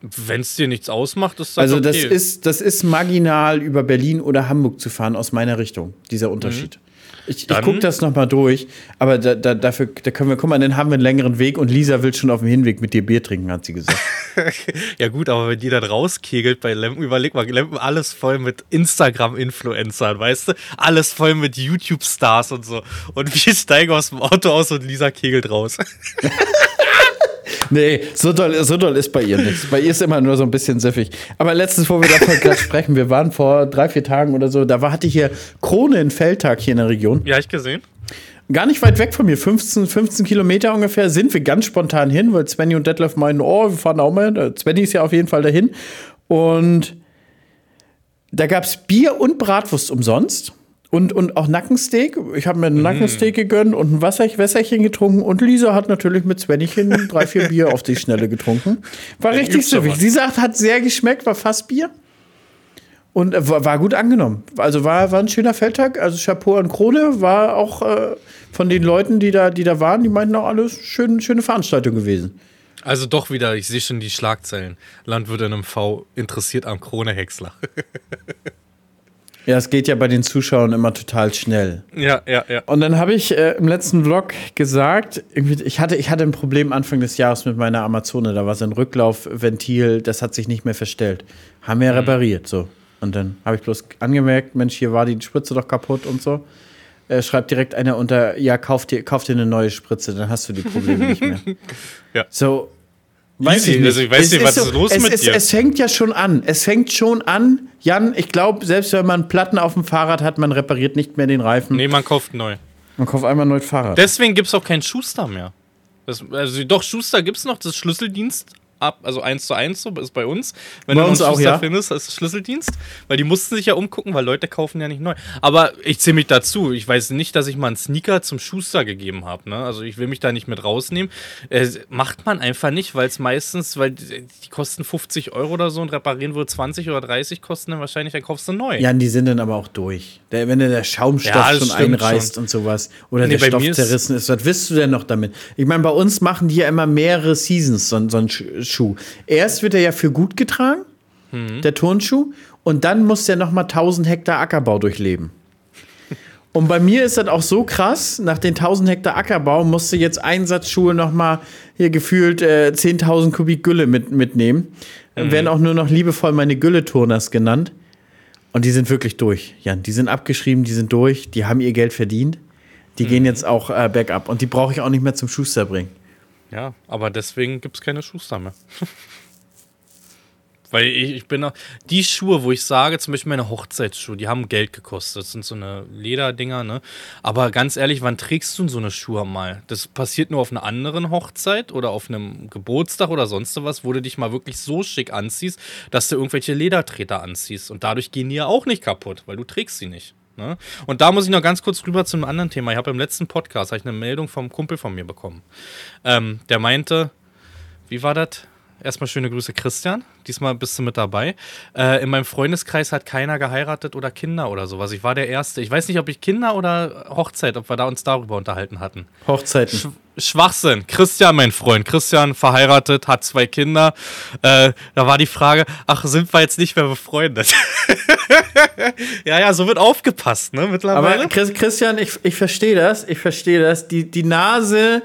Wenn es dir nichts ausmacht, ist das Also, okay. das, ist, das ist marginal über Berlin oder Hamburg zu fahren, aus meiner Richtung, dieser Unterschied. Mhm. Ich, ich gucke das nochmal durch, aber da, da, dafür da können wir, guck mal, dann haben wir einen längeren Weg und Lisa will schon auf dem Hinweg mit dir Bier trinken, hat sie gesagt. ja, gut, aber wenn die dann rauskegelt bei Lempen, überleg mal, Lempen alles voll mit Instagram-Influencern, weißt du? Alles voll mit YouTube-Stars und so. Und wir steigen aus dem Auto aus und Lisa kegelt raus. Nee, so doll, so doll ist bei ihr nichts. Bei ihr ist immer nur so ein bisschen süffig. Aber letztens, wo wir davon gerade sprechen, wir waren vor drei, vier Tagen oder so, da war, hatte ich hier Krone in Feldtag hier in der Region. Ja, ich gesehen. Gar nicht weit weg von mir, 15, 15 Kilometer ungefähr, sind wir ganz spontan hin, weil Svenny und Detlef meinen, oh, wir fahren auch mal. Svenny ist ja auf jeden Fall dahin. Und da gab es Bier und Bratwurst umsonst. Und, und auch Nackensteak. Ich habe mir einen mm. Nackensteak gegönnt und ein Wasser, Wässerchen getrunken. Und Lisa hat natürlich mit Svennychen drei, vier Bier auf die Schnelle getrunken. War ja, richtig süffig. Sie sagt, hat sehr geschmeckt, war fast Bier. Und äh, war gut angenommen. Also war, war ein schöner Feldtag. Also Chapeau an Krone war auch äh, von den Leuten, die da, die da waren, die meinten auch alles schön, schöne Veranstaltung gewesen. Also doch wieder, ich sehe schon die Schlagzeilen. Landwirt in einem V interessiert am Krone-Häcksler. Ja, es geht ja bei den Zuschauern immer total schnell. Ja, ja, ja. Und dann habe ich äh, im letzten Vlog gesagt, ich hatte, ich hatte ein Problem Anfang des Jahres mit meiner Amazone. Da war so ein Rücklaufventil, das hat sich nicht mehr verstellt. Haben wir mhm. repariert, so. Und dann habe ich bloß angemerkt, Mensch, hier war die Spritze doch kaputt und so. Äh, schreibt direkt einer unter, ja, kauf dir, kauf dir eine neue Spritze, dann hast du die Probleme nicht mehr. ja. So, Weiß ich nicht. Also ich weiß nicht, was ist, so, ist los es, mit es, dir? Es fängt ja schon an. Es fängt schon an. Jan, ich glaube, selbst wenn man Platten auf dem Fahrrad hat, man repariert nicht mehr den Reifen. Nee, man kauft neu. Man kauft einmal neu Fahrrad. Deswegen gibt es auch keinen Schuster mehr. Das, also doch, Schuster gibt es noch, das ist Schlüsseldienst ab, also eins zu eins, so ist bei uns. Wenn bei du uns auch, ja. findest, ist Schlüsseldienst. Weil die mussten sich ja umgucken, weil Leute kaufen ja nicht neu. Aber ich zähle mich dazu. Ich weiß nicht, dass ich mal einen Sneaker zum Schuster gegeben habe. Ne? Also ich will mich da nicht mit rausnehmen. Äh, macht man einfach nicht, weil es meistens, weil die, die, kosten 50 Euro oder so und reparieren würde 20 oder 30 kosten, dann wahrscheinlich, dann kaufst du neu. Ja, und die sind dann aber auch durch. Der, wenn der Schaumstoff ja, schon einreißt schon. und sowas oder nee, der Stoff zerrissen ist, was willst du denn noch damit? Ich meine, bei uns machen die ja immer mehrere Seasons, so, so ein Schuh. Erst wird er ja für gut getragen, mhm. der Turnschuh, und dann muss der noch mal 1000 Hektar Ackerbau durchleben. Und bei mir ist das auch so krass, nach den 1000 Hektar Ackerbau musste jetzt Einsatzschuhe noch mal hier gefühlt äh, 10.000 Kubik Gülle mit, mitnehmen. Mhm. Werden auch nur noch liebevoll meine Gülle-Turners genannt. Und die sind wirklich durch, Jan. Die sind abgeschrieben, die sind durch, die haben ihr Geld verdient. Die mhm. gehen jetzt auch äh, bergab. Und die brauche ich auch nicht mehr zum Schuster bringen. Ja, aber deswegen gibt es keine Schuster mehr. Weil ich, ich bin die Schuhe, wo ich sage, zum Beispiel meine Hochzeitsschuhe, die haben Geld gekostet. Das sind so eine Lederdinger, ne? Aber ganz ehrlich, wann trägst du so eine Schuhe mal? Das passiert nur auf einer anderen Hochzeit oder auf einem Geburtstag oder sonst was, wo du dich mal wirklich so schick anziehst, dass du irgendwelche Ledertreter anziehst. Und dadurch gehen die ja auch nicht kaputt, weil du trägst sie nicht. Ne? Und da muss ich noch ganz kurz rüber zu einem anderen Thema. Ich habe im letzten Podcast ich eine Meldung vom Kumpel von mir bekommen. Ähm, der meinte, wie war das? Erstmal schöne Grüße, Christian. Diesmal bist du mit dabei. Äh, in meinem Freundeskreis hat keiner geheiratet oder Kinder oder sowas. Ich war der Erste. Ich weiß nicht, ob ich Kinder oder Hochzeit, ob wir da uns darüber unterhalten hatten. Hochzeiten. Sch Schwachsinn. Christian, mein Freund. Christian verheiratet, hat zwei Kinder. Äh, da war die Frage, ach, sind wir jetzt nicht mehr befreundet? ja, ja, so wird aufgepasst, ne, mittlerweile. Aber Christian, ich, ich verstehe das. Ich verstehe das. Die, die Nase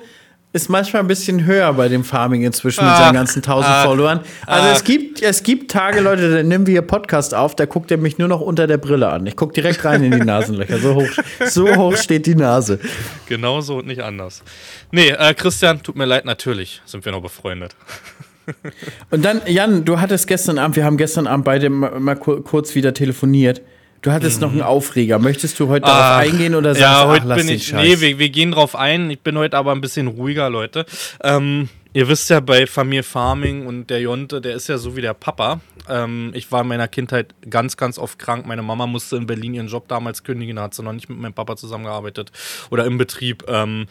ist manchmal ein bisschen höher bei dem Farming inzwischen ah, mit seinen ganzen tausend ah, Followern. Also es gibt es gibt Tage, Leute, da nehmen wir hier Podcast auf, da guckt er mich nur noch unter der Brille an. Ich gucke direkt rein in die Nasenlöcher. So hoch, so hoch steht die Nase. Genau so und nicht anders. Nee, äh, Christian, tut mir leid, natürlich sind wir noch befreundet. und dann, Jan, du hattest gestern Abend, wir haben gestern Abend beide mal, mal kurz wieder telefoniert. Du hattest mhm. noch einen mhm. Aufreger. Möchtest du heute darauf eingehen oder sagst ja, heute ach, bin ich, Nee, wir, wir, gehen drauf ein. Ich bin heute aber ein bisschen ruhiger, Leute. Ähm, ihr wisst ja, bei Familie Farming und der Jonte, der ist ja so wie der Papa. Ähm, ich war in meiner Kindheit ganz, ganz oft krank. Meine Mama musste in Berlin ihren Job damals kündigen, da hat sie noch nicht mit meinem Papa zusammengearbeitet oder im Betrieb. Ähm,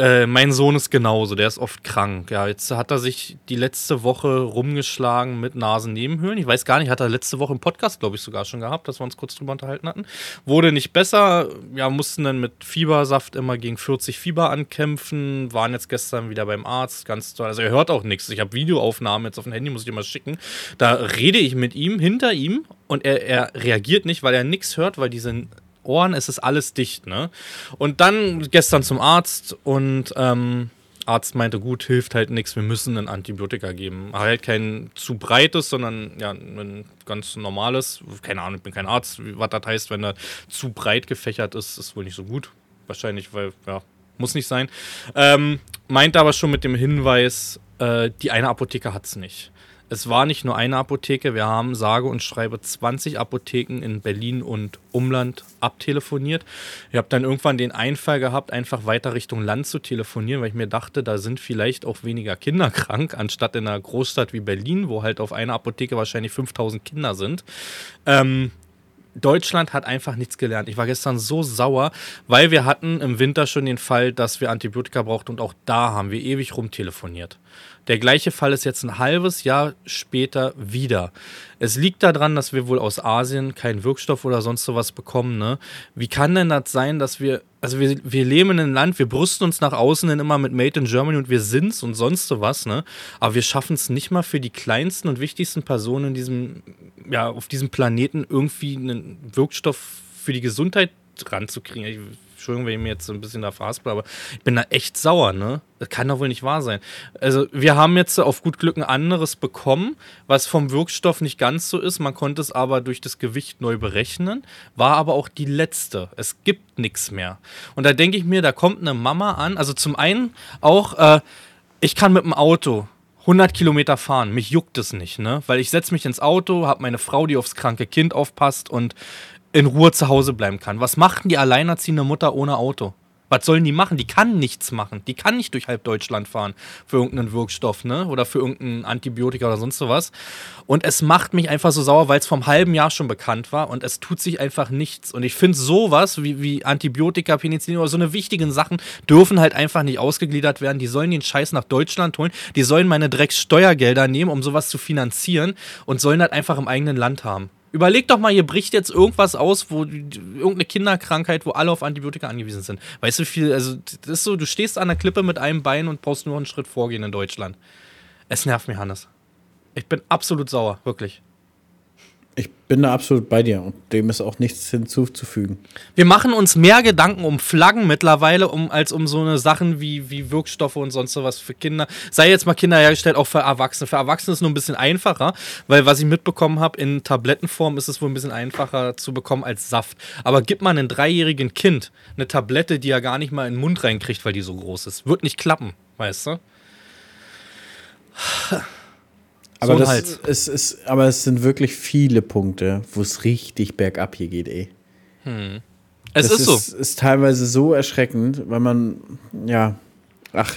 äh, mein Sohn ist genauso, der ist oft krank. Ja, jetzt hat er sich die letzte Woche rumgeschlagen mit Nasennebenhöhlen. Ich weiß gar nicht, hat er letzte Woche im Podcast, glaube ich, sogar schon gehabt, dass wir uns kurz drüber unterhalten hatten. Wurde nicht besser. Ja, mussten dann mit Fiebersaft immer gegen 40 Fieber ankämpfen. Waren jetzt gestern wieder beim Arzt. Ganz toll. Also er hört auch nichts. Ich habe Videoaufnahmen jetzt auf dem Handy, muss ich immer schicken. Da rede ich mit ihm, hinter ihm und er, er reagiert nicht, weil er nichts hört, weil diese Ohren, es ist alles dicht, ne? Und dann gestern zum Arzt und ähm, Arzt meinte, gut, hilft halt nichts, wir müssen ein Antibiotika geben. Aber halt kein zu breites, sondern ja, ein ganz normales. Keine Ahnung, ich bin kein Arzt, was das heißt, wenn er zu breit gefächert ist, ist wohl nicht so gut. Wahrscheinlich, weil, ja, muss nicht sein. Ähm, meinte aber schon mit dem Hinweis, äh, die eine Apotheke hat es nicht es war nicht nur eine Apotheke, wir haben sage und schreibe 20 Apotheken in Berlin und Umland abtelefoniert. Ich habe dann irgendwann den Einfall gehabt, einfach weiter Richtung Land zu telefonieren, weil ich mir dachte, da sind vielleicht auch weniger Kinder krank, anstatt in einer Großstadt wie Berlin, wo halt auf einer Apotheke wahrscheinlich 5000 Kinder sind. Ähm, Deutschland hat einfach nichts gelernt. Ich war gestern so sauer, weil wir hatten im Winter schon den Fall, dass wir Antibiotika brauchten und auch da haben wir ewig rumtelefoniert. Der gleiche Fall ist jetzt ein halbes Jahr später wieder. Es liegt daran, dass wir wohl aus Asien keinen Wirkstoff oder sonst sowas bekommen. Ne? Wie kann denn das sein, dass wir, also wir, wir leben in einem Land, wir brüsten uns nach außen hin immer mit Made in Germany und wir sind's und sonst sowas, ne? Aber wir schaffen es nicht mal für die kleinsten und wichtigsten Personen in diesem, ja, auf diesem Planeten irgendwie einen Wirkstoff für die Gesundheit ranzukriegen. Ich Entschuldigung, wenn ich mir jetzt ein bisschen da verhaspel, aber ich bin da echt sauer, ne? Das kann doch wohl nicht wahr sein. Also, wir haben jetzt auf gut Glück ein anderes bekommen, was vom Wirkstoff nicht ganz so ist. Man konnte es aber durch das Gewicht neu berechnen, war aber auch die letzte. Es gibt nichts mehr. Und da denke ich mir, da kommt eine Mama an. Also, zum einen auch, äh, ich kann mit dem Auto 100 Kilometer fahren. Mich juckt es nicht, ne? Weil ich setze mich ins Auto, habe meine Frau, die aufs kranke Kind aufpasst und in Ruhe zu Hause bleiben kann. Was macht denn die alleinerziehende Mutter ohne Auto? Was sollen die machen? Die kann nichts machen. Die kann nicht durch halb Deutschland fahren für irgendeinen Wirkstoff, ne? Oder für irgendein Antibiotika oder sonst sowas. Und es macht mich einfach so sauer, weil es vom halben Jahr schon bekannt war und es tut sich einfach nichts. Und ich finde sowas wie, wie Antibiotika, Penicillin oder so eine wichtigen Sachen dürfen halt einfach nicht ausgegliedert werden. Die sollen den Scheiß nach Deutschland holen. Die sollen meine Dreckssteuergelder nehmen, um sowas zu finanzieren und sollen das einfach im eigenen Land haben. Überleg doch mal, hier bricht jetzt irgendwas aus, wo irgendeine Kinderkrankheit, wo alle auf Antibiotika angewiesen sind. Weißt du, viel, also das ist so, du stehst an der Klippe mit einem Bein und brauchst nur einen Schritt vorgehen in Deutschland. Es nervt mich, Hannes. Ich bin absolut sauer, wirklich. Ich bin da absolut bei dir und dem ist auch nichts hinzuzufügen. Wir machen uns mehr Gedanken um Flaggen mittlerweile, um, als um so eine Sachen wie, wie Wirkstoffe und sonst sowas für Kinder. Sei jetzt mal Kinder hergestellt, auch für Erwachsene. Für Erwachsene ist es nur ein bisschen einfacher, weil was ich mitbekommen habe, in Tablettenform ist es wohl ein bisschen einfacher zu bekommen als Saft. Aber gib mal einem dreijährigen Kind eine Tablette, die er gar nicht mal in den Mund reinkriegt, weil die so groß ist. Wird nicht klappen, weißt du? Aber, so das ist, ist, aber es sind wirklich viele Punkte, wo es richtig bergab hier geht, ey. Hm. Es das ist, ist so. ist teilweise so erschreckend, weil man, ja, ach,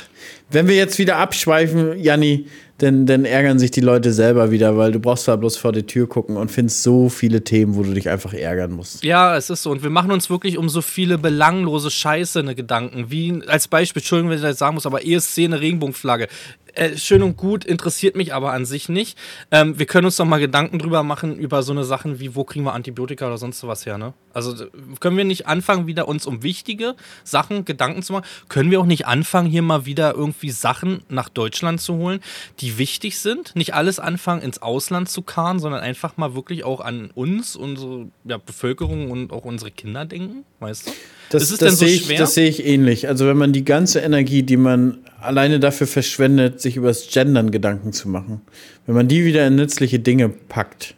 wenn wir jetzt wieder abschweifen, Janni, dann, dann ärgern sich die Leute selber wieder, weil du brauchst da bloß vor die Tür gucken und findest so viele Themen, wo du dich einfach ärgern musst. Ja, es ist so. Und wir machen uns wirklich um so viele belanglose Scheiße eine Gedanken. Wie als Beispiel, Entschuldigung, wenn ich das sagen muss, aber ESC eine Regenbogenflagge. Äh, schön und gut, interessiert mich aber an sich nicht. Ähm, wir können uns doch mal Gedanken drüber machen, über so eine Sachen wie, wo kriegen wir Antibiotika oder sonst was her, ne? Also können wir nicht anfangen, wieder uns um wichtige Sachen Gedanken zu machen? Können wir auch nicht anfangen, hier mal wieder irgendwie Sachen nach Deutschland zu holen, die wichtig sind? Nicht alles anfangen, ins Ausland zu karren, sondern einfach mal wirklich auch an uns, unsere ja, Bevölkerung und auch unsere Kinder denken, weißt du? Das, ist das, so sehe ich, das sehe ich ähnlich. Also wenn man die ganze Energie, die man alleine dafür verschwendet, sich über das Gendern Gedanken zu machen, wenn man die wieder in nützliche Dinge packt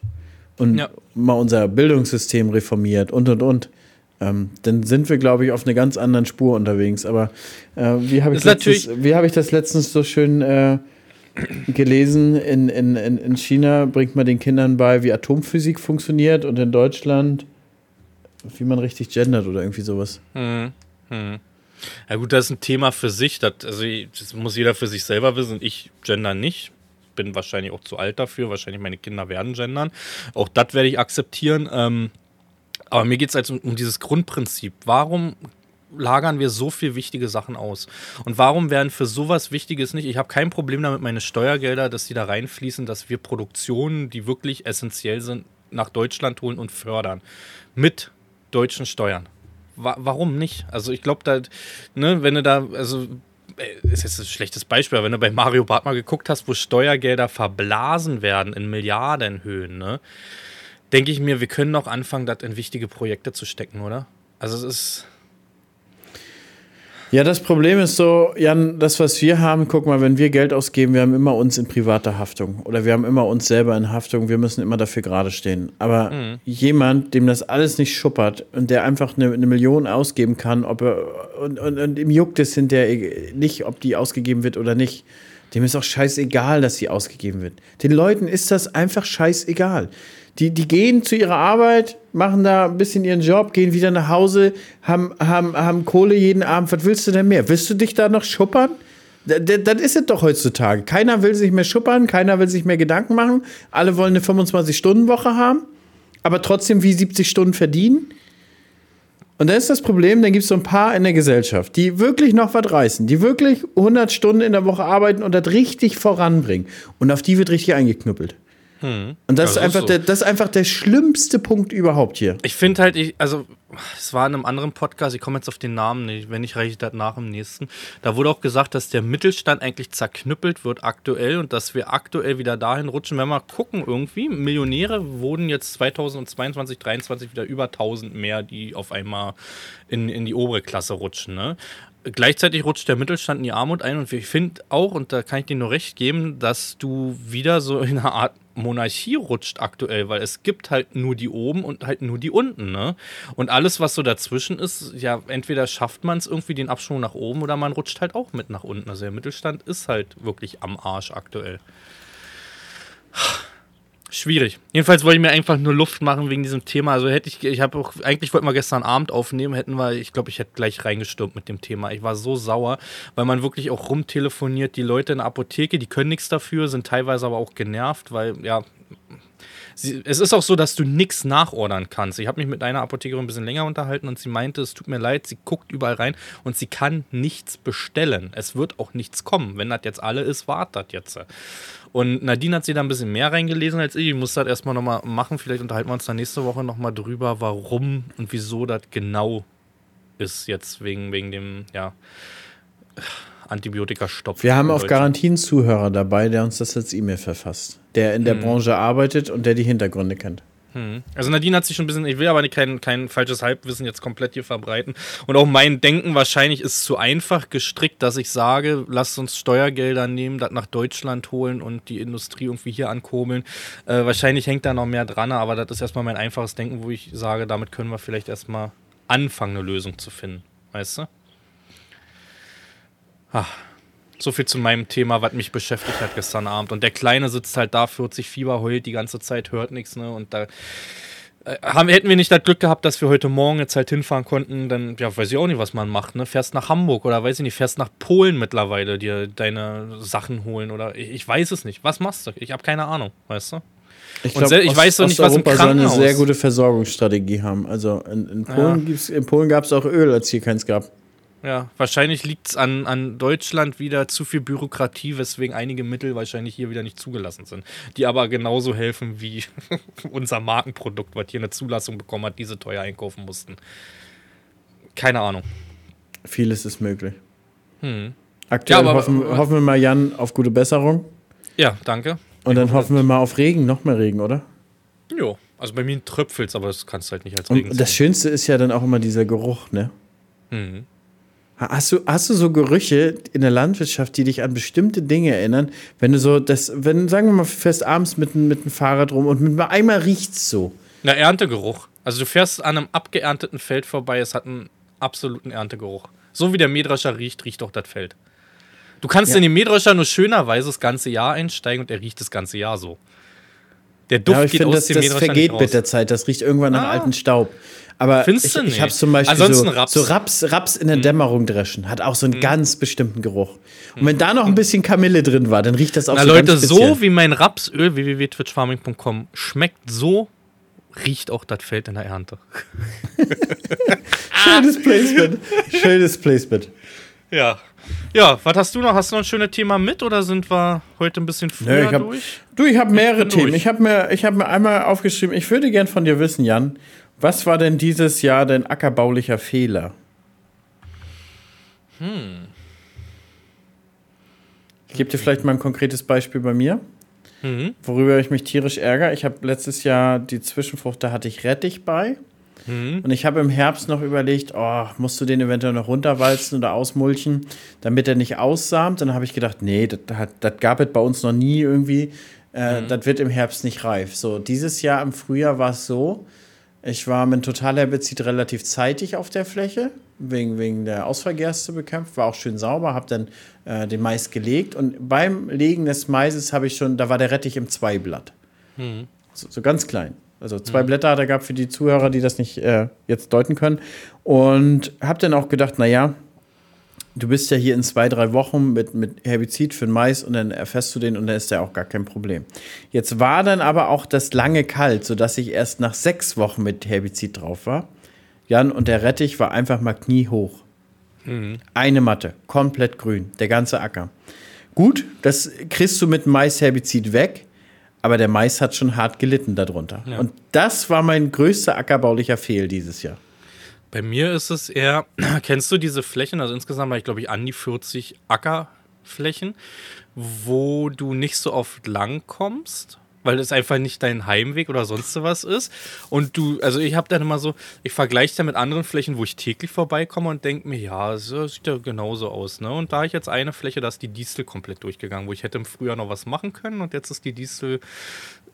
und ja. mal unser Bildungssystem reformiert und und und, ähm, dann sind wir, glaube ich, auf einer ganz anderen Spur unterwegs. Aber äh, wie habe ich, hab ich das letztens so schön äh, gelesen? In, in, in China bringt man den Kindern bei, wie Atomphysik funktioniert und in Deutschland wie man richtig gendert oder irgendwie sowas. Hm. Hm. Ja gut, das ist ein Thema für sich. Das, also das muss jeder für sich selber wissen. Ich gender nicht. Bin wahrscheinlich auch zu alt dafür. Wahrscheinlich meine Kinder werden gendern. Auch das werde ich akzeptieren. Ähm, aber mir geht es halt um, um dieses Grundprinzip. Warum lagern wir so viel wichtige Sachen aus? Und warum werden für sowas Wichtiges nicht? Ich habe kein Problem damit, meine Steuergelder, dass die da reinfließen, dass wir Produktionen, die wirklich essentiell sind, nach Deutschland holen und fördern. Mit deutschen Steuern. Wa warum nicht? Also ich glaube, da, ne, wenn du da, also äh, ist jetzt ein schlechtes Beispiel, aber wenn du bei Mario Bart mal geguckt hast, wo Steuergelder verblasen werden in Milliardenhöhen, ne, denke ich mir, wir können auch anfangen, das in wichtige Projekte zu stecken, oder? Also es ist ja, das Problem ist so, Jan, das, was wir haben, guck mal, wenn wir Geld ausgeben, wir haben immer uns in privater Haftung oder wir haben immer uns selber in Haftung, wir müssen immer dafür gerade stehen. Aber mhm. jemand, dem das alles nicht schuppert und der einfach eine, eine Million ausgeben kann, ob er, und, und, und ihm juckt es hinterher nicht, ob die ausgegeben wird oder nicht, dem ist auch scheißegal, dass sie ausgegeben wird. Den Leuten ist das einfach scheißegal. Die, die gehen zu ihrer Arbeit, machen da ein bisschen ihren Job, gehen wieder nach Hause, haben, haben, haben Kohle jeden Abend. Was willst du denn mehr? Willst du dich da noch schuppern? Das ist es doch heutzutage. Keiner will sich mehr schuppern, keiner will sich mehr Gedanken machen. Alle wollen eine 25-Stunden-Woche haben, aber trotzdem wie 70 Stunden verdienen. Und dann ist das Problem, dann gibt es so ein paar in der Gesellschaft, die wirklich noch was reißen, die wirklich 100 Stunden in der Woche arbeiten und das richtig voranbringen. Und auf die wird richtig eingeknüppelt. Hm. Und das, ja, ist einfach so. der, das ist einfach der schlimmste Punkt überhaupt hier. Ich finde halt, ich, also, es war in einem anderen Podcast, ich komme jetzt auf den Namen nicht, wenn nicht, reiche ich das nach im nächsten. Da wurde auch gesagt, dass der Mittelstand eigentlich zerknüppelt wird aktuell und dass wir aktuell wieder dahin rutschen, wenn wir gucken, irgendwie. Millionäre wurden jetzt 2022, 2023 wieder über 1000 mehr, die auf einmal in, in die obere Klasse rutschen. Ne? gleichzeitig rutscht der Mittelstand in die Armut ein und ich finde auch, und da kann ich dir nur recht geben, dass du wieder so in einer Art Monarchie rutscht aktuell, weil es gibt halt nur die oben und halt nur die unten, ne? Und alles, was so dazwischen ist, ja, entweder schafft man es irgendwie den Abschwung nach oben oder man rutscht halt auch mit nach unten. Also der Mittelstand ist halt wirklich am Arsch aktuell. Schwierig. Jedenfalls wollte ich mir einfach nur Luft machen wegen diesem Thema. Also hätte ich, ich habe auch, eigentlich wollte wir gestern Abend aufnehmen, hätten wir, ich glaube, ich hätte gleich reingestürmt mit dem Thema. Ich war so sauer, weil man wirklich auch rumtelefoniert. Die Leute in der Apotheke, die können nichts dafür, sind teilweise aber auch genervt, weil, ja, Sie, es ist auch so, dass du nichts nachordern kannst. Ich habe mich mit einer Apothekerin ein bisschen länger unterhalten und sie meinte, es tut mir leid, sie guckt überall rein und sie kann nichts bestellen. Es wird auch nichts kommen. Wenn das jetzt alle ist, wartet jetzt. Und Nadine hat sie da ein bisschen mehr reingelesen als ich. Ich muss das erstmal nochmal machen. Vielleicht unterhalten wir uns dann nächste Woche nochmal drüber, warum und wieso das genau ist jetzt wegen, wegen dem, ja. Antibiotika-Stopp. Wir haben auf Garantien Zuhörer dabei, der uns das als E-Mail verfasst, der in der hm. Branche arbeitet und der die Hintergründe kennt. Hm. Also Nadine hat sich schon ein bisschen, ich will aber nicht kein, kein falsches Halbwissen jetzt komplett hier verbreiten. Und auch mein Denken wahrscheinlich ist zu einfach gestrickt, dass ich sage, lasst uns Steuergelder nehmen, das nach Deutschland holen und die Industrie irgendwie hier ankurbeln. Äh, wahrscheinlich hängt da noch mehr dran, aber das ist erstmal mein einfaches Denken, wo ich sage, damit können wir vielleicht erstmal anfangen, eine Lösung zu finden. Weißt du? Ach, so viel zu meinem Thema, was mich beschäftigt hat gestern Abend. Und der Kleine sitzt halt da, 40 Fieber, heult die ganze Zeit, hört nichts, ne? Und da äh, haben, hätten wir nicht das Glück gehabt, dass wir heute Morgen jetzt halt hinfahren konnten, dann, ja, weiß ich auch nicht, was man macht, ne? Fährst nach Hamburg oder weiß ich nicht, fährst nach Polen mittlerweile, dir deine Sachen holen oder ich, ich weiß es nicht. Was machst du? Ich habe keine Ahnung, weißt du? Ich, glaub, ich Ost, weiß so nicht, was im Krankenhaus... soll eine sehr gute Versorgungsstrategie haben. Also in, in Polen, ja. in Polen gab es auch Öl, als hier keins gab. Ja, wahrscheinlich liegt es an, an Deutschland wieder zu viel Bürokratie, weswegen einige Mittel wahrscheinlich hier wieder nicht zugelassen sind. Die aber genauso helfen wie unser Markenprodukt, was hier eine Zulassung bekommen hat, diese teuer einkaufen mussten. Keine Ahnung. Vieles ist möglich. Hm. Aktuell ja, aber, hoffen, aber, hoffen wir mal, Jan, auf gute Besserung. Ja, danke. Und dann hoffen wir mal auf Regen, noch mehr Regen, oder? Jo, also bei mir tröpfelt aber das kannst du halt nicht als Regen Und das Schönste ist ja dann auch immer dieser Geruch, ne? Mhm. Hast du, hast du so Gerüche in der Landwirtschaft, die dich an bestimmte Dinge erinnern? Wenn du so, das, wenn, sagen wir mal, fährst abends mit, mit dem Fahrrad rum und mit einmal riecht's so. Na, Erntegeruch. Also du fährst an einem abgeernteten Feld vorbei, es hat einen absoluten Erntegeruch. So wie der Mähdrescher riecht, riecht auch das Feld. Du kannst ja. in den Mähdrescher nur schönerweise das ganze Jahr einsteigen und er riecht das ganze Jahr so. Der Duft ja, geht find, aus das, dem das vergeht mit der Zeit. Das riecht irgendwann nach ah. alten Staub. Aber Findest ich, ich habe zum Beispiel Ansonsten so, Raps. so Raps, Raps in der mhm. Dämmerung dreschen. Hat auch so einen mhm. ganz bestimmten Geruch. Und wenn da noch ein bisschen Kamille drin war, dann riecht das auch Na, so Leute, so wie mein Rapsöl, www.twitchfarming.com, schmeckt so, riecht auch das Feld in der Ernte. Schönes Placement. Schönes Placement. Ja. Ja, was hast du noch? Hast du noch ein schönes Thema mit oder sind wir heute ein bisschen früher nee, hab, durch? Du, ich habe mehrere ich Themen. Durch. Ich habe mir, hab mir einmal aufgeschrieben, ich würde gern von dir wissen, Jan, was war denn dieses Jahr dein ackerbaulicher Fehler? Hm. Ich gebe dir vielleicht mal ein konkretes Beispiel bei mir, mhm. worüber ich mich tierisch ärgere. Ich habe letztes Jahr die Zwischenfrucht, da hatte ich Rettich bei. Mhm. Und ich habe im Herbst noch überlegt, oh, musst du den eventuell noch runterwalzen oder ausmulchen, damit er nicht aussamt. Dann habe ich gedacht, nee, das, das gab es bei uns noch nie irgendwie. Äh, mhm. Das wird im Herbst nicht reif. So, dieses Jahr im Frühjahr war es so, ich war mit Totalherbizid relativ zeitig auf der Fläche, wegen, wegen der Ausfallgerste bekämpft, war auch schön sauber, habe dann äh, den Mais gelegt und beim Legen des Maises habe ich schon, da war der Rettich im Zweiblatt. Mhm. So, so, ganz klein. Also zwei mhm. Blätter hat er gehabt für die Zuhörer, die das nicht äh, jetzt deuten können. Und habe dann auch gedacht, naja, du bist ja hier in zwei, drei Wochen mit, mit Herbizid für den Mais und dann erfährst du den und dann ist der auch gar kein Problem. Jetzt war dann aber auch das lange kalt, sodass ich erst nach sechs Wochen mit Herbizid drauf war. Jan, und der Rettich war einfach mal kniehoch. Mhm. Eine Matte, komplett grün, der ganze Acker. Gut, das kriegst du mit Mais-Herbizid weg, aber der Mais hat schon hart gelitten darunter. Ja. Und das war mein größter ackerbaulicher Fehl dieses Jahr. Bei mir ist es eher, kennst du diese Flächen, also insgesamt habe ich glaube ich an die 40 Ackerflächen, wo du nicht so oft lang kommst, weil es einfach nicht dein Heimweg oder sonst was ist. Und du, also ich habe dann immer so, ich vergleiche da mit anderen Flächen, wo ich täglich vorbeikomme und denke mir, ja, das sieht ja genauso aus. Ne? Und da ich jetzt eine Fläche, da ist die Distel komplett durchgegangen, wo ich hätte im Frühjahr noch was machen können und jetzt ist die Distel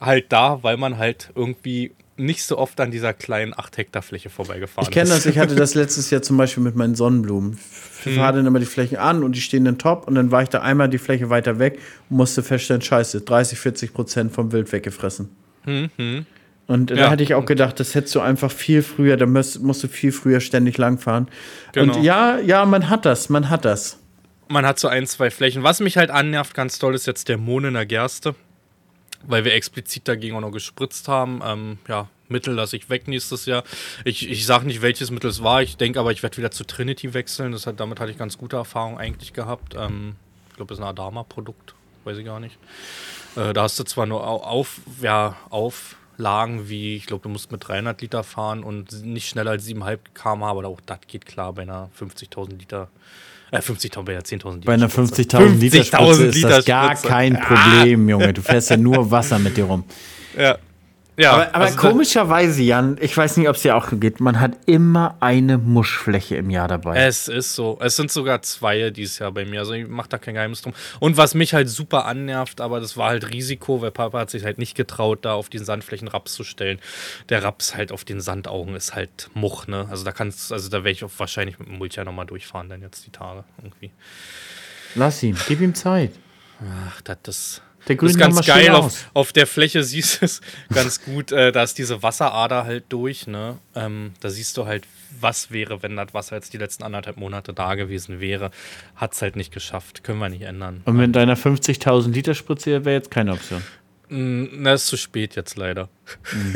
halt da, weil man halt irgendwie nicht so oft an dieser kleinen 8 Hektar Fläche vorbeigefahren Ich kenne das, ich hatte das letztes Jahr zum Beispiel mit meinen Sonnenblumen. Ich fahre dann immer die Flächen an und die stehen dann top und dann war ich da einmal die Fläche weiter weg und musste feststellen, scheiße, 30, 40 Prozent vom Wild weggefressen. Mhm. Und ja. da hätte ich auch gedacht, das hättest du einfach viel früher, da musst, musst du viel früher ständig langfahren. Genau. Und ja, ja, man hat das, man hat das. Man hat so ein, zwei Flächen. Was mich halt annervt, ganz toll, ist jetzt der Mohn in der Gerste weil wir explizit dagegen auch noch gespritzt haben. Ähm, ja, Mittel lasse ich weg nächstes Jahr. Ich, ich sage nicht, welches Mittel es war. Ich denke aber, ich werde wieder zu Trinity wechseln. Das hat, damit hatte ich ganz gute Erfahrungen eigentlich gehabt. Ähm, ich glaube, das ist ein Adama-Produkt. Weiß ich gar nicht. Äh, da hast du zwar nur auf, ja, Auflagen wie, ich glaube, du musst mit 300 Liter fahren und nicht schneller als 7,5 km/h, aber auch das geht klar bei einer 50.000 Liter äh, 50.000 bei einer 10.000 Liter. Bei einer 50.000 Liter Spritze ist das gar kein Problem, Junge. Du fährst ja nur Wasser mit dir rum. Ja. Ja, aber, aber also komischerweise, Jan, ich weiß nicht, ob es dir auch geht, man hat immer eine Muschfläche im Jahr dabei. Es ist so. Es sind sogar zwei dieses Jahr bei mir. Also ich mache da kein Geheimnis drum. Und was mich halt super annervt, aber das war halt Risiko, weil Papa hat sich halt nicht getraut, da auf den Sandflächen Raps zu stellen. Der Raps halt auf den Sandaugen ist halt Much, ne? Also da kannst, also da werde ich auch wahrscheinlich mit dem Mulcher nochmal durchfahren, dann jetzt die Tage irgendwie. Lass ihn, gib ihm Zeit. Ach, das ist. Der Grün ist ganz geil. Auf, auf, der Fläche siehst du es ganz gut. Äh, da ist diese Wasserader halt durch. Ne? Ähm, da siehst du halt, was wäre, wenn das Wasser jetzt die letzten anderthalb Monate da gewesen wäre. Hat es halt nicht geschafft. Können wir nicht ändern. Und mit deiner 50.000 Liter Spritze wäre jetzt keine Option. Na, ist zu spät jetzt leider. Mhm.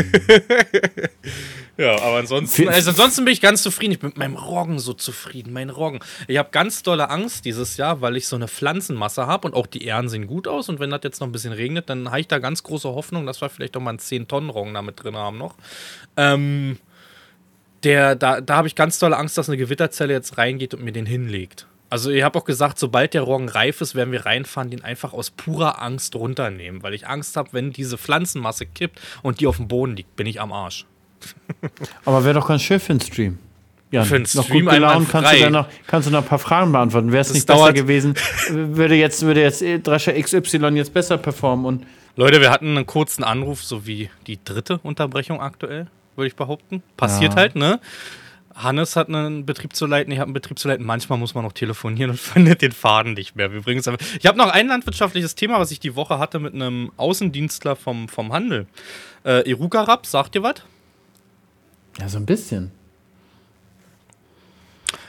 ja, aber ansonsten, also ansonsten bin ich ganz zufrieden. Ich bin mit meinem Roggen so zufrieden. Mein Roggen. Ich habe ganz dolle Angst dieses Jahr, weil ich so eine Pflanzenmasse habe und auch die Ähren sehen gut aus. Und wenn das jetzt noch ein bisschen regnet, dann habe ich da ganz große Hoffnung, dass wir vielleicht auch mal einen 10-Tonnen-Roggen da mit drin haben noch. Ähm, der, da, da habe ich ganz dolle Angst, dass eine Gewitterzelle jetzt reingeht und mir den hinlegt. Also ich habe auch gesagt, sobald der Roggen reif ist, werden wir reinfahren, den einfach aus purer Angst runternehmen, weil ich Angst habe, wenn diese Pflanzenmasse kippt und die auf dem Boden liegt, bin ich am Arsch. Aber wäre doch ganz schön für den Stream. Ja, für den Stream noch gut gelaunt, kannst du, dann noch, kannst du noch ein paar Fragen beantworten. Wäre es nicht besser gewesen, würde jetzt, würde jetzt Drescher XY jetzt besser performen und Leute, wir hatten einen kurzen Anruf, so wie die dritte Unterbrechung aktuell, würde ich behaupten. Passiert ja. halt, ne? Hannes hat einen Betrieb zu leiten, ich habe einen Betrieb zu leiten. Manchmal muss man noch telefonieren und findet den Faden nicht mehr. Übrigens, ich habe noch ein landwirtschaftliches Thema, was ich die Woche hatte mit einem Außendienstler vom, vom Handel. Äh, Iruka Raps, sagt ihr was? Ja, so ein bisschen.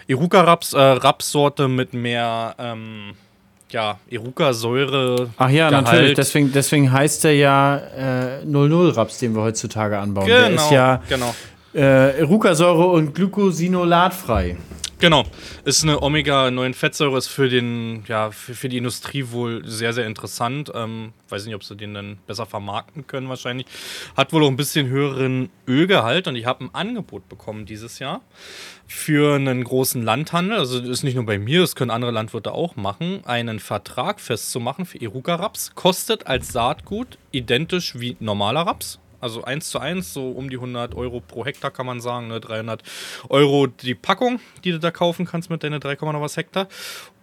Iruka Raps, äh, Rapssorte mit mehr, ähm, ja, Iruka-Säure. Ach ja, Gehalt. natürlich. Deswegen, deswegen heißt er ja äh, 00 Raps, den wir heutzutage anbauen. Genau, Der ist ja genau äh, Rucasäure und Glycosinolatfrei. Genau, ist eine Omega-9-Fettsäure, ist für, den, ja, für, für, die Industrie wohl sehr, sehr interessant. Ähm, weiß nicht, ob sie den dann besser vermarkten können wahrscheinlich. Hat wohl auch ein bisschen höheren Ölgehalt und ich habe ein Angebot bekommen dieses Jahr für einen großen Landhandel. Also ist nicht nur bei mir, das können andere Landwirte auch machen, einen Vertrag festzumachen für Iruka-Raps. Kostet als Saatgut identisch wie normaler Raps also 1 zu 1, so um die 100 Euro pro Hektar kann man sagen, ne? 300 Euro die Packung, die du da kaufen kannst mit deinen 3, noch was Hektar.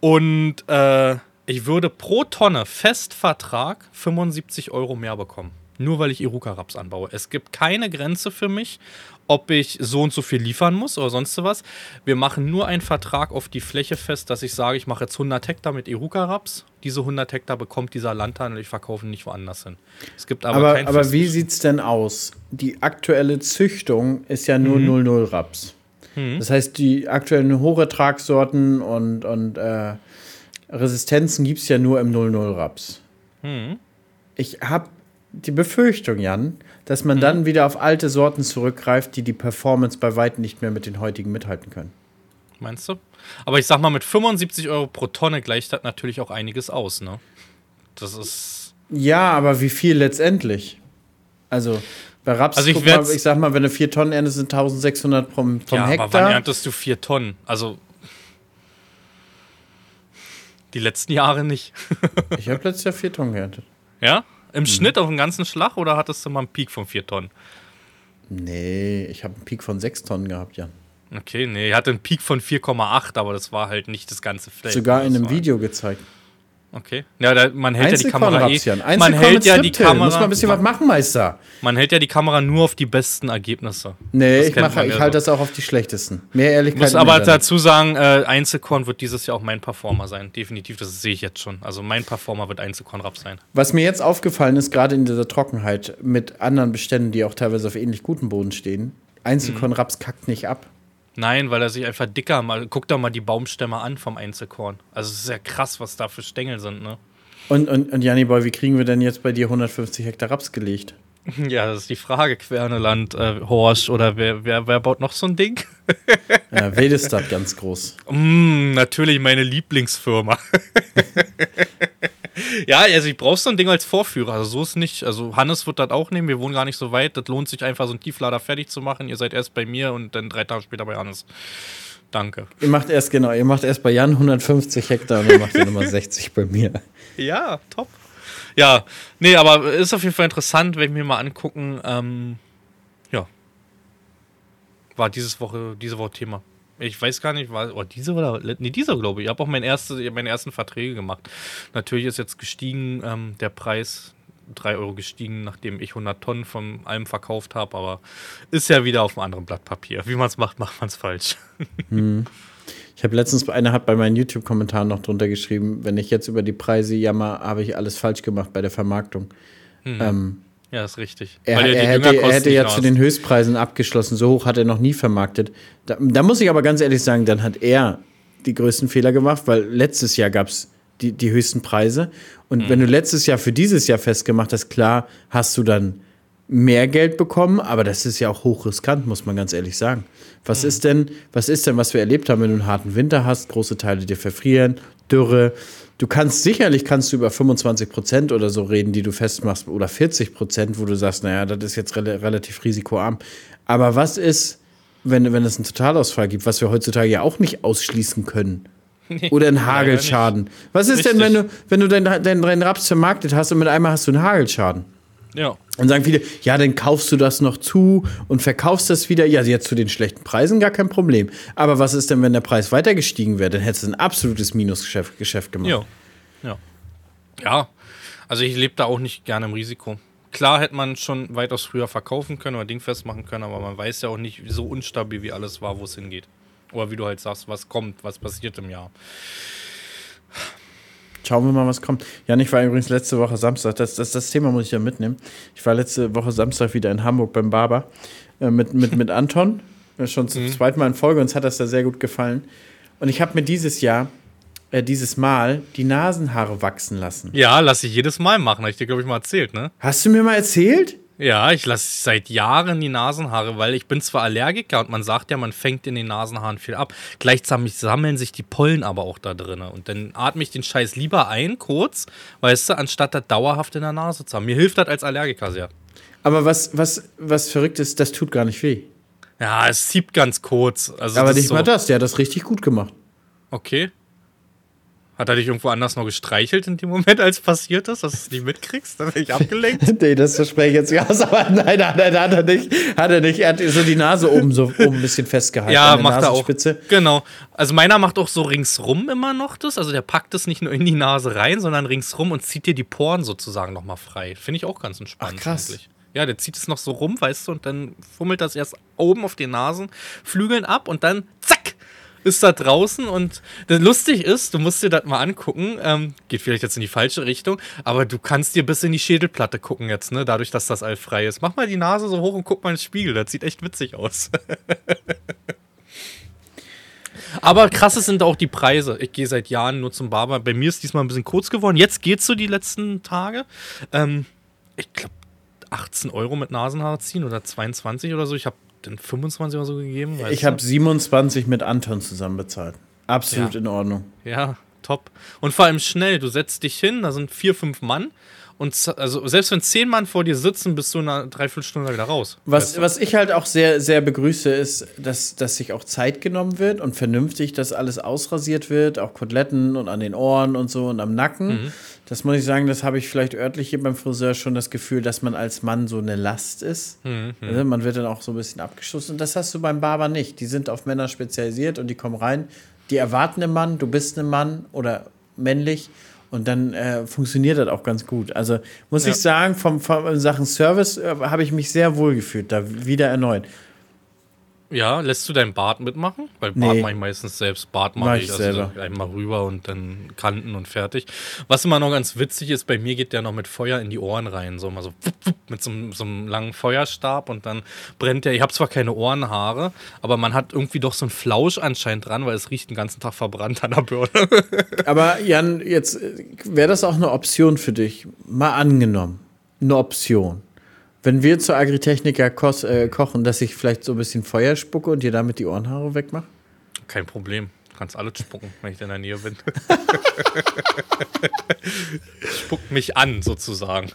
Und äh, ich würde pro Tonne Festvertrag 75 Euro mehr bekommen. Nur weil ich Iruka-Raps anbaue. Es gibt keine Grenze für mich ob ich so und so viel liefern muss oder sonst was. Wir machen nur einen Vertrag auf die Fläche fest, dass ich sage, ich mache jetzt 100 Hektar mit Eruka-Raps. Diese 100 Hektar bekommt dieser Landhandel, ich verkaufe nicht woanders hin. Es gibt aber, aber, aber wie sieht es denn aus? Die aktuelle Züchtung ist ja nur mhm. 00 Raps. Mhm. Das heißt, die aktuellen Hochertragssorten und, und äh, Resistenzen gibt es ja nur im 00 Raps. Mhm. Ich habe die Befürchtung, Jan, dass man mhm. dann wieder auf alte Sorten zurückgreift, die die Performance bei weitem nicht mehr mit den heutigen mithalten können. Meinst du? Aber ich sag mal, mit 75 Euro pro Tonne gleicht das natürlich auch einiges aus, ne? Das ist. Ja, aber wie viel letztendlich? Also, bei Raps, also ich, mal, ich sag mal, wenn du 4 Tonnen erntest, sind 1600 vom, vom ja, Hektar. Aber wann erntest du 4 Tonnen? Also. Die letzten Jahre nicht. ich habe letztes Jahr 4 Tonnen geerntet. Ja? Im mhm. Schnitt auf den ganzen Schlag oder hattest du mal einen Peak von 4 Tonnen? Nee, ich habe einen Peak von 6 Tonnen gehabt, Jan. Okay, nee, ich hatte einen Peak von 4,8, aber das war halt nicht das ganze Feld. Sogar in einem Video gezeigt. Okay. Ja, da, man hält ja die Kamera eh, Man hält ja die Kamera. Muss man ein bisschen was machen, Meister. Man hält ja die Kamera nur auf die besten Ergebnisse. Nee, das ich, mache, ich halte das auch auf die schlechtesten. Mehr Ehrlichkeit. Muss aber dazu sagen, äh, Einzelkorn wird dieses Jahr auch mein Performer sein. Definitiv, das sehe ich jetzt schon. Also mein Performer wird Einzelkorn-Rap sein. Was mir jetzt aufgefallen ist, gerade in dieser Trockenheit mit anderen Beständen, die auch teilweise auf ähnlich gutem Boden stehen, Einzelkorn-Raps kackt nicht ab. Nein, weil er sich einfach dicker mal. Guck doch mal die Baumstämme an vom Einzelkorn. Also es ist ja krass, was da für Stängel sind, ne? Und, und, und Janni Boy, wie kriegen wir denn jetzt bei dir 150 Hektar Raps gelegt? Ja, das ist die Frage, Querneland, äh, Horsch oder wer, wer, wer baut noch so ein Ding? ja, Wedestadt ganz groß. Mm, natürlich meine Lieblingsfirma. ja, also ich brauche so ein Ding als Vorführer. Also so ist nicht. Also Hannes wird das auch nehmen. Wir wohnen gar nicht so weit. Das lohnt sich einfach, so einen Tieflader fertig zu machen. Ihr seid erst bei mir und dann drei Tage später bei Hannes. Danke. Ihr macht erst, genau, ihr macht erst bei Jan 150 Hektar und dann macht ihr nochmal 60 bei mir. Ja, top. Ja, nee, aber ist auf jeden Fall interessant, wenn wir mir mal angucken. Ähm, ja. War dieses Woche, diese Woche Thema. Ich weiß gar nicht, war oh, diese oder nee, dieser glaube ich. Ich habe auch meine, erste, meine ersten Verträge gemacht. Natürlich ist jetzt gestiegen ähm, der Preis 3 Euro gestiegen, nachdem ich 100 Tonnen von allem verkauft habe, aber ist ja wieder auf einem anderen Blatt Papier. Wie man es macht, macht man es falsch. Hm. Ich habe letztens, einer hat bei meinen YouTube-Kommentaren noch drunter geschrieben, wenn ich jetzt über die Preise jammer, habe ich alles falsch gemacht bei der Vermarktung. Mhm. Ähm, ja, ist richtig. Er, er hätte, er hätte ja zu den Höchstpreisen abgeschlossen. So hoch hat er noch nie vermarktet. Da, da, muss ich aber ganz ehrlich sagen, dann hat er die größten Fehler gemacht, weil letztes Jahr gab es die, die höchsten Preise. Und mhm. wenn du letztes Jahr für dieses Jahr festgemacht hast, klar, hast du dann mehr Geld bekommen, aber das ist ja auch hochriskant, muss man ganz ehrlich sagen. Was mhm. ist denn, was ist denn, was wir erlebt haben, wenn du einen harten Winter hast, große Teile dir verfrieren, Dürre. Du kannst sicherlich kannst du über 25 Prozent oder so reden, die du festmachst, oder 40 Prozent, wo du sagst, naja, das ist jetzt re relativ risikoarm. Aber was ist, wenn, wenn es einen Totalausfall gibt, was wir heutzutage ja auch nicht ausschließen können? Oder ein Hagelschaden. Was ist Richtig. denn, wenn du, wenn du deinen dein, dein Raps vermarktet hast und mit einmal hast du einen Hagelschaden? Ja. Und sagen viele, ja, dann kaufst du das noch zu und verkaufst das wieder. Ja, jetzt zu den schlechten Preisen gar kein Problem. Aber was ist denn, wenn der Preis weiter gestiegen wäre? Dann hättest du ein absolutes Minusgeschäft Geschäft gemacht. Ja. Ja. Ja. Also ich lebe da auch nicht gerne im Risiko. Klar hätte man schon weitaus früher verkaufen können oder dingfest machen können, aber man weiß ja auch nicht, so unstabil wie alles war, wo es hingeht. Oder wie du halt sagst, was kommt, was passiert im Jahr. Schauen wir mal, was kommt. Jan, ich war übrigens letzte Woche Samstag, das, das, das Thema muss ich ja mitnehmen. Ich war letzte Woche Samstag wieder in Hamburg beim Barber äh, mit, mit, mit Anton. Schon zum mhm. zweiten Mal in Folge, uns hat das da sehr gut gefallen. Und ich habe mir dieses Jahr, äh, dieses Mal, die Nasenhaare wachsen lassen. Ja, lass ich jedes Mal machen, habe ich dir, glaube ich, mal erzählt, ne? Hast du mir mal erzählt? Ja, ich lasse seit Jahren die Nasenhaare, weil ich bin zwar Allergiker und man sagt ja, man fängt in den Nasenhaaren viel ab. Gleichzeitig sammeln sich die Pollen aber auch da drin. Und dann atme ich den Scheiß lieber ein, kurz, weißt du, anstatt das dauerhaft in der Nase zu haben. Mir hilft das als Allergiker sehr. Aber was, was, was verrückt ist, das tut gar nicht weh. Ja, es zieht ganz kurz. Also aber nicht so mal das, der hat das richtig gut gemacht. Okay. Hat er dich irgendwo anders noch gestreichelt in dem Moment, als passiert ist, dass du es nicht mitkriegst? Dann bin ich abgelenkt. nee, das verspreche ich jetzt nicht aus, aber nein, nein, nein, hat er nicht. Hat er nicht. Er hat so die Nase oben so oben ein bisschen festgehalten. Ja, macht er auch. Genau. Also meiner macht auch so ringsrum immer noch das. Also der packt es nicht nur in die Nase rein, sondern ringsrum und zieht dir die Poren sozusagen nochmal frei. Finde ich auch ganz entspannt. Ach, krass. Eigentlich. Ja, der zieht es noch so rum, weißt du, und dann fummelt das erst oben auf den Nasenflügeln ab und dann zack, ist da draußen und lustig ist, du musst dir das mal angucken, ähm, geht vielleicht jetzt in die falsche Richtung, aber du kannst dir bis in die Schädelplatte gucken jetzt, ne, dadurch, dass das all frei ist. Mach mal die Nase so hoch und guck mal ins Spiegel, das sieht echt witzig aus. Aber krasse sind auch die Preise. Ich gehe seit Jahren nur zum Barber. Bei mir ist diesmal ein bisschen kurz geworden. Jetzt geht's so die letzten Tage. Ähm, ich glaube 18 Euro mit Nasenhaar ziehen oder 22 oder so. Ich habe denn 25 oder so gegeben? Ich habe 27 mit Anton zusammen bezahlt. Absolut ja. in Ordnung. Ja, top. Und vor allem schnell. Du setzt dich hin, da sind vier, fünf Mann. Und also selbst wenn zehn Mann vor dir sitzen, bist du in einer Dreiviertelstunde wieder raus. Was, weißt du? was ich halt auch sehr, sehr begrüße, ist, dass, dass sich auch Zeit genommen wird und vernünftig, dass alles ausrasiert wird, auch Koteletten und an den Ohren und so und am Nacken. Mhm. Das muss ich sagen, das habe ich vielleicht örtlich hier beim Friseur schon das Gefühl, dass man als Mann so eine Last ist. Mhm. Also man wird dann auch so ein bisschen abgeschossen. Und das hast du beim Barber nicht. Die sind auf Männer spezialisiert und die kommen rein. Die erwarten einen Mann, du bist ein Mann oder männlich und dann äh, funktioniert das auch ganz gut. Also muss ja. ich sagen, vom, vom in Sachen Service äh, habe ich mich sehr wohl gefühlt, da wieder erneut. Ja, lässt du deinen Bart mitmachen? Weil Bart nee. mache ich meistens selbst. Bart mache mach ich, ich also einmal rüber und dann Kanten und fertig. Was immer noch ganz witzig ist, bei mir geht der noch mit Feuer in die Ohren rein. So mal so mit so, so einem langen Feuerstab und dann brennt der. Ich habe zwar keine Ohrenhaare, aber man hat irgendwie doch so einen Flausch anscheinend dran, weil es riecht den ganzen Tag verbrannt an der Birne. aber Jan, jetzt äh, wäre das auch eine Option für dich. Mal angenommen. Eine Option wenn wir zur Agritechniker äh, kochen, dass ich vielleicht so ein bisschen Feuer spucke und dir damit die Ohrenhaare wegmache? Kein Problem. Du kannst alles spucken, wenn ich in der Nähe bin. Spuckt mich an, sozusagen.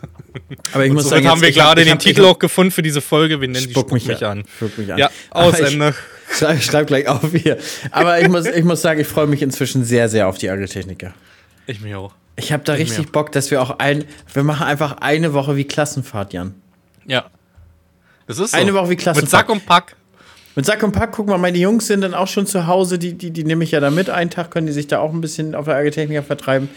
Aber ich und muss sagen, haben wir gerade den Titel auch gefunden für diese Folge. Wir nennen Spuck die Spuck mich, an. Spuck mich an. Ja, aus Ende. Ich schreibe gleich auf hier. Aber ich muss, ich muss sagen, ich freue mich inzwischen sehr, sehr auf die Agritechniker. Ich mir auch. Ich habe da ich richtig Bock, dass wir auch ein, wir machen einfach eine Woche wie Klassenfahrt, Jan. Ja. Das ist so. Eine Woche wie Klasse. Mit Sack und Pack. Mit Sack und Pack, guck mal, meine Jungs sind dann auch schon zu Hause, die, die, die nehme ich ja da mit. Einen Tag können die sich da auch ein bisschen auf der Agritechniker vertreiben.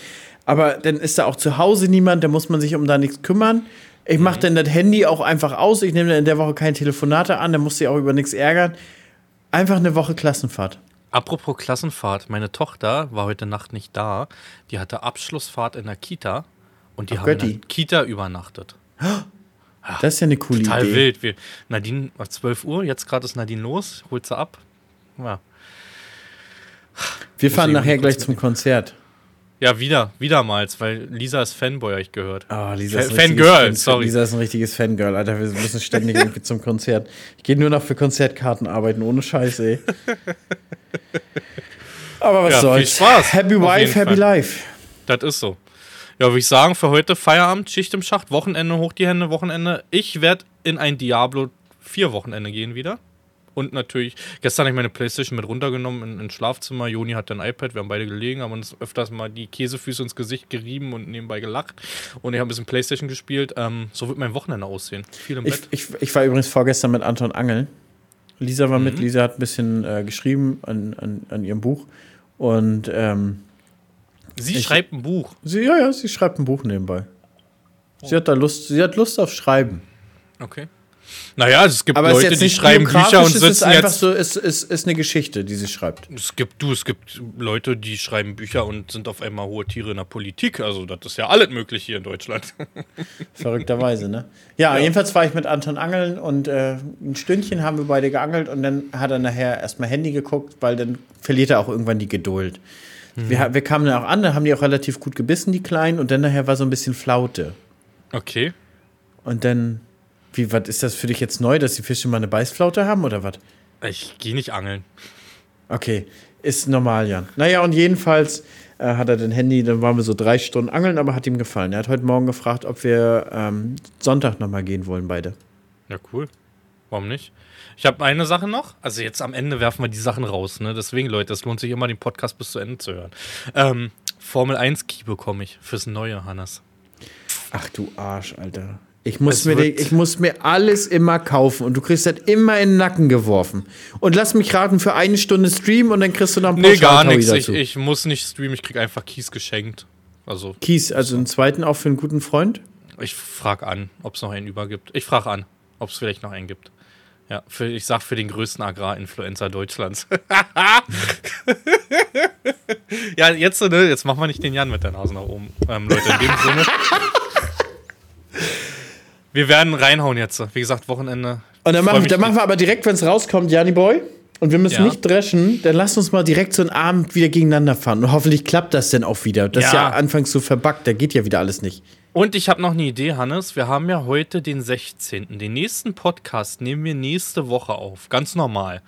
Aber dann ist da auch zu Hause niemand, da muss man sich um da nichts kümmern. Ich mache mhm. dann das Handy auch einfach aus. Ich nehme dann in der Woche keine Telefonate an, dann muss sie auch über nichts ärgern. Einfach eine Woche Klassenfahrt. Apropos Klassenfahrt, meine Tochter war heute Nacht nicht da. Die hatte Abschlussfahrt in der Kita und die Ach, haben in der Kita übernachtet. Das ist ja eine coole total Idee. Total wild. Wir, Nadine, 12 Uhr, jetzt gerade ist Nadine los, holt sie ab. Ja. Wir fahren nachher gleich zum Konzert. Ja, wieder, wiedermals, weil Lisa ist Fanboy, habe ich gehört. Oh, Lisa ist Fangirl, Fan, sorry. Lisa ist ein richtiges Fangirl, Alter. Wir müssen ständig irgendwie zum Konzert. Ich gehe nur noch für Konzertkarten arbeiten, ohne Scheiße, ey. Aber was ja, soll's. Viel Spaß. Happy Wife, Happy Fall. Life. Das ist so. Ja, würde ich sagen, für heute Feierabend, Schicht im Schacht, Wochenende, hoch die Hände, Wochenende. Ich werde in ein Diablo 4 Wochenende gehen wieder. Und natürlich, gestern habe ich meine Playstation mit runtergenommen in, ins Schlafzimmer. Joni hat ein iPad, wir haben beide gelegen, haben uns öfters mal die Käsefüße ins Gesicht gerieben und nebenbei gelacht. Und ich habe ein bisschen Playstation gespielt. Ähm, so wird mein Wochenende aussehen. Viel im ich, Bett. Ich, ich, war übrigens vorgestern mit Anton Angeln. Lisa war mhm. mit. Lisa hat ein bisschen äh, geschrieben an, an, an ihrem Buch. Und ähm, sie ich, schreibt ein Buch. Sie, ja, ja, sie schreibt ein Buch nebenbei. Oh. Sie hat da Lust, sie hat Lust auf Schreiben. Okay. Naja, es gibt Aber Leute, die schreiben Bücher und sitzen es ist einfach jetzt. So, es ist, ist eine Geschichte, die sie schreibt. Es gibt, du, es gibt Leute, die schreiben Bücher und sind auf einmal hohe Tiere in der Politik. Also, das ist ja alles möglich hier in Deutschland. Verrückterweise, ne? Ja, ja, jedenfalls war ich mit Anton angeln und äh, ein Stündchen haben wir beide geangelt und dann hat er nachher erstmal Handy geguckt, weil dann verliert er auch irgendwann die Geduld. Mhm. Wir, wir kamen dann auch an, dann haben die auch relativ gut gebissen, die Kleinen, und dann nachher war so ein bisschen Flaute. Okay. Und dann wie, was ist das für dich jetzt neu, dass die Fische mal eine Beißflaute haben oder was? Ich gehe nicht angeln. Okay, ist normal, Jan. Naja, und jedenfalls äh, hat er den Handy, dann waren wir so drei Stunden angeln, aber hat ihm gefallen. Er hat heute Morgen gefragt, ob wir ähm, Sonntag nochmal gehen wollen, beide. Ja, cool. Warum nicht? Ich habe eine Sache noch. Also jetzt am Ende werfen wir die Sachen raus. Ne? Deswegen, Leute, es lohnt sich immer, den Podcast bis zu Ende zu hören. Ähm, Formel 1 Key bekomme ich fürs neue, Hannes. Ach du Arsch, Alter. Ich muss, mir die, ich muss mir alles immer kaufen und du kriegst das immer in den Nacken geworfen. Und lass mich raten, für eine Stunde streamen und dann kriegst du noch ein paar Nee, gar nichts. Ich, ich, muss nicht streamen, ich krieg einfach Kies geschenkt. Also, Kies, also einen zweiten auch für einen guten Freund? Ich frage an, ob es noch einen übergibt. Ich frage an, ob es vielleicht noch einen gibt. Ja, für, ich sag für den größten Agrarinfluencer Deutschlands. ja, jetzt, ne, jetzt machen wir nicht den Jan mit der Nase nach oben. Ähm, Leute, in dem Sinne. Wir werden reinhauen jetzt. Wie gesagt, Wochenende. Und dann, machen, dann machen wir aber direkt, wenn es rauskommt, Janni Boy. Und wir müssen ja. nicht dreschen, dann lasst uns mal direkt so einen Abend wieder gegeneinander fahren. Und hoffentlich klappt das denn auch wieder. Das ja. ist ja anfangs so verbuggt, da geht ja wieder alles nicht. Und ich habe noch eine Idee, Hannes. Wir haben ja heute den 16. Den nächsten Podcast nehmen wir nächste Woche auf. Ganz normal.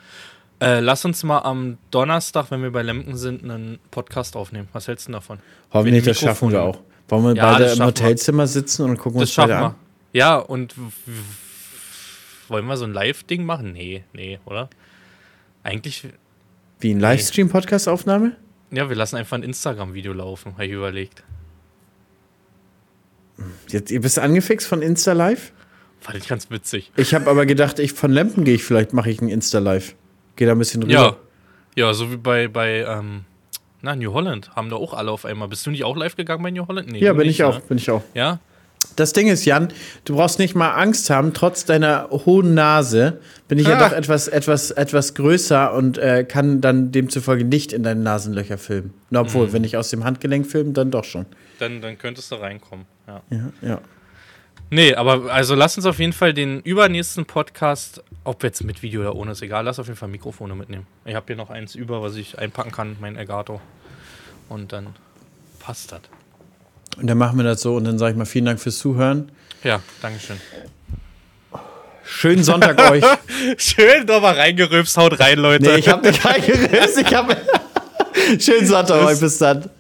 Äh, lass uns mal am Donnerstag, wenn wir bei Lemken sind, einen Podcast aufnehmen. Was hältst du davon? Hoffentlich, das schaffen wir auch. Wollen wir ja, beide im Hotelzimmer sitzen und gucken das uns beide an? Ja, und wollen wir so ein Live-Ding machen? Nee, nee, oder? Eigentlich. Wie ein Livestream-Podcast-Aufnahme? Ja, wir lassen einfach ein Instagram-Video laufen, habe ich überlegt. Jetzt, ihr bist angefixt von Insta Live? Fand ich ganz witzig. Ich habe aber gedacht, ich von Lempen gehe ich, vielleicht mache ich ein Insta Live. Gehe da ein bisschen rüber. Ja, ja so wie bei, bei ähm, na, New Holland haben da auch alle auf einmal. Bist du nicht auch live gegangen bei New Holland? Nee, ja, bin nicht, ich auch, ne? bin ich auch. Ja? Das Ding ist, Jan, du brauchst nicht mal Angst haben, trotz deiner hohen Nase bin ich ah. ja doch etwas, etwas, etwas größer und äh, kann dann demzufolge nicht in deine Nasenlöcher filmen. Na, obwohl, mhm. wenn ich aus dem Handgelenk filme, dann doch schon. Dann, dann könntest du reinkommen, ja. Ja, ja. Nee, aber also lass uns auf jeden Fall den übernächsten Podcast, ob jetzt mit Video oder ohne, ist egal, lass auf jeden Fall Mikrofone mitnehmen. Ich habe hier noch eins über, was ich einpacken kann, mein Elgato. Und dann passt das. Und dann machen wir das so und dann sage ich mal vielen Dank fürs Zuhören. Ja, Dankeschön. Schönen Sonntag euch. Schön nochmal reingerülpst, haut rein, Leute. Nee, ich habe nicht reingerülpst, ich habe. Schönen Sonntag euch, bis dann.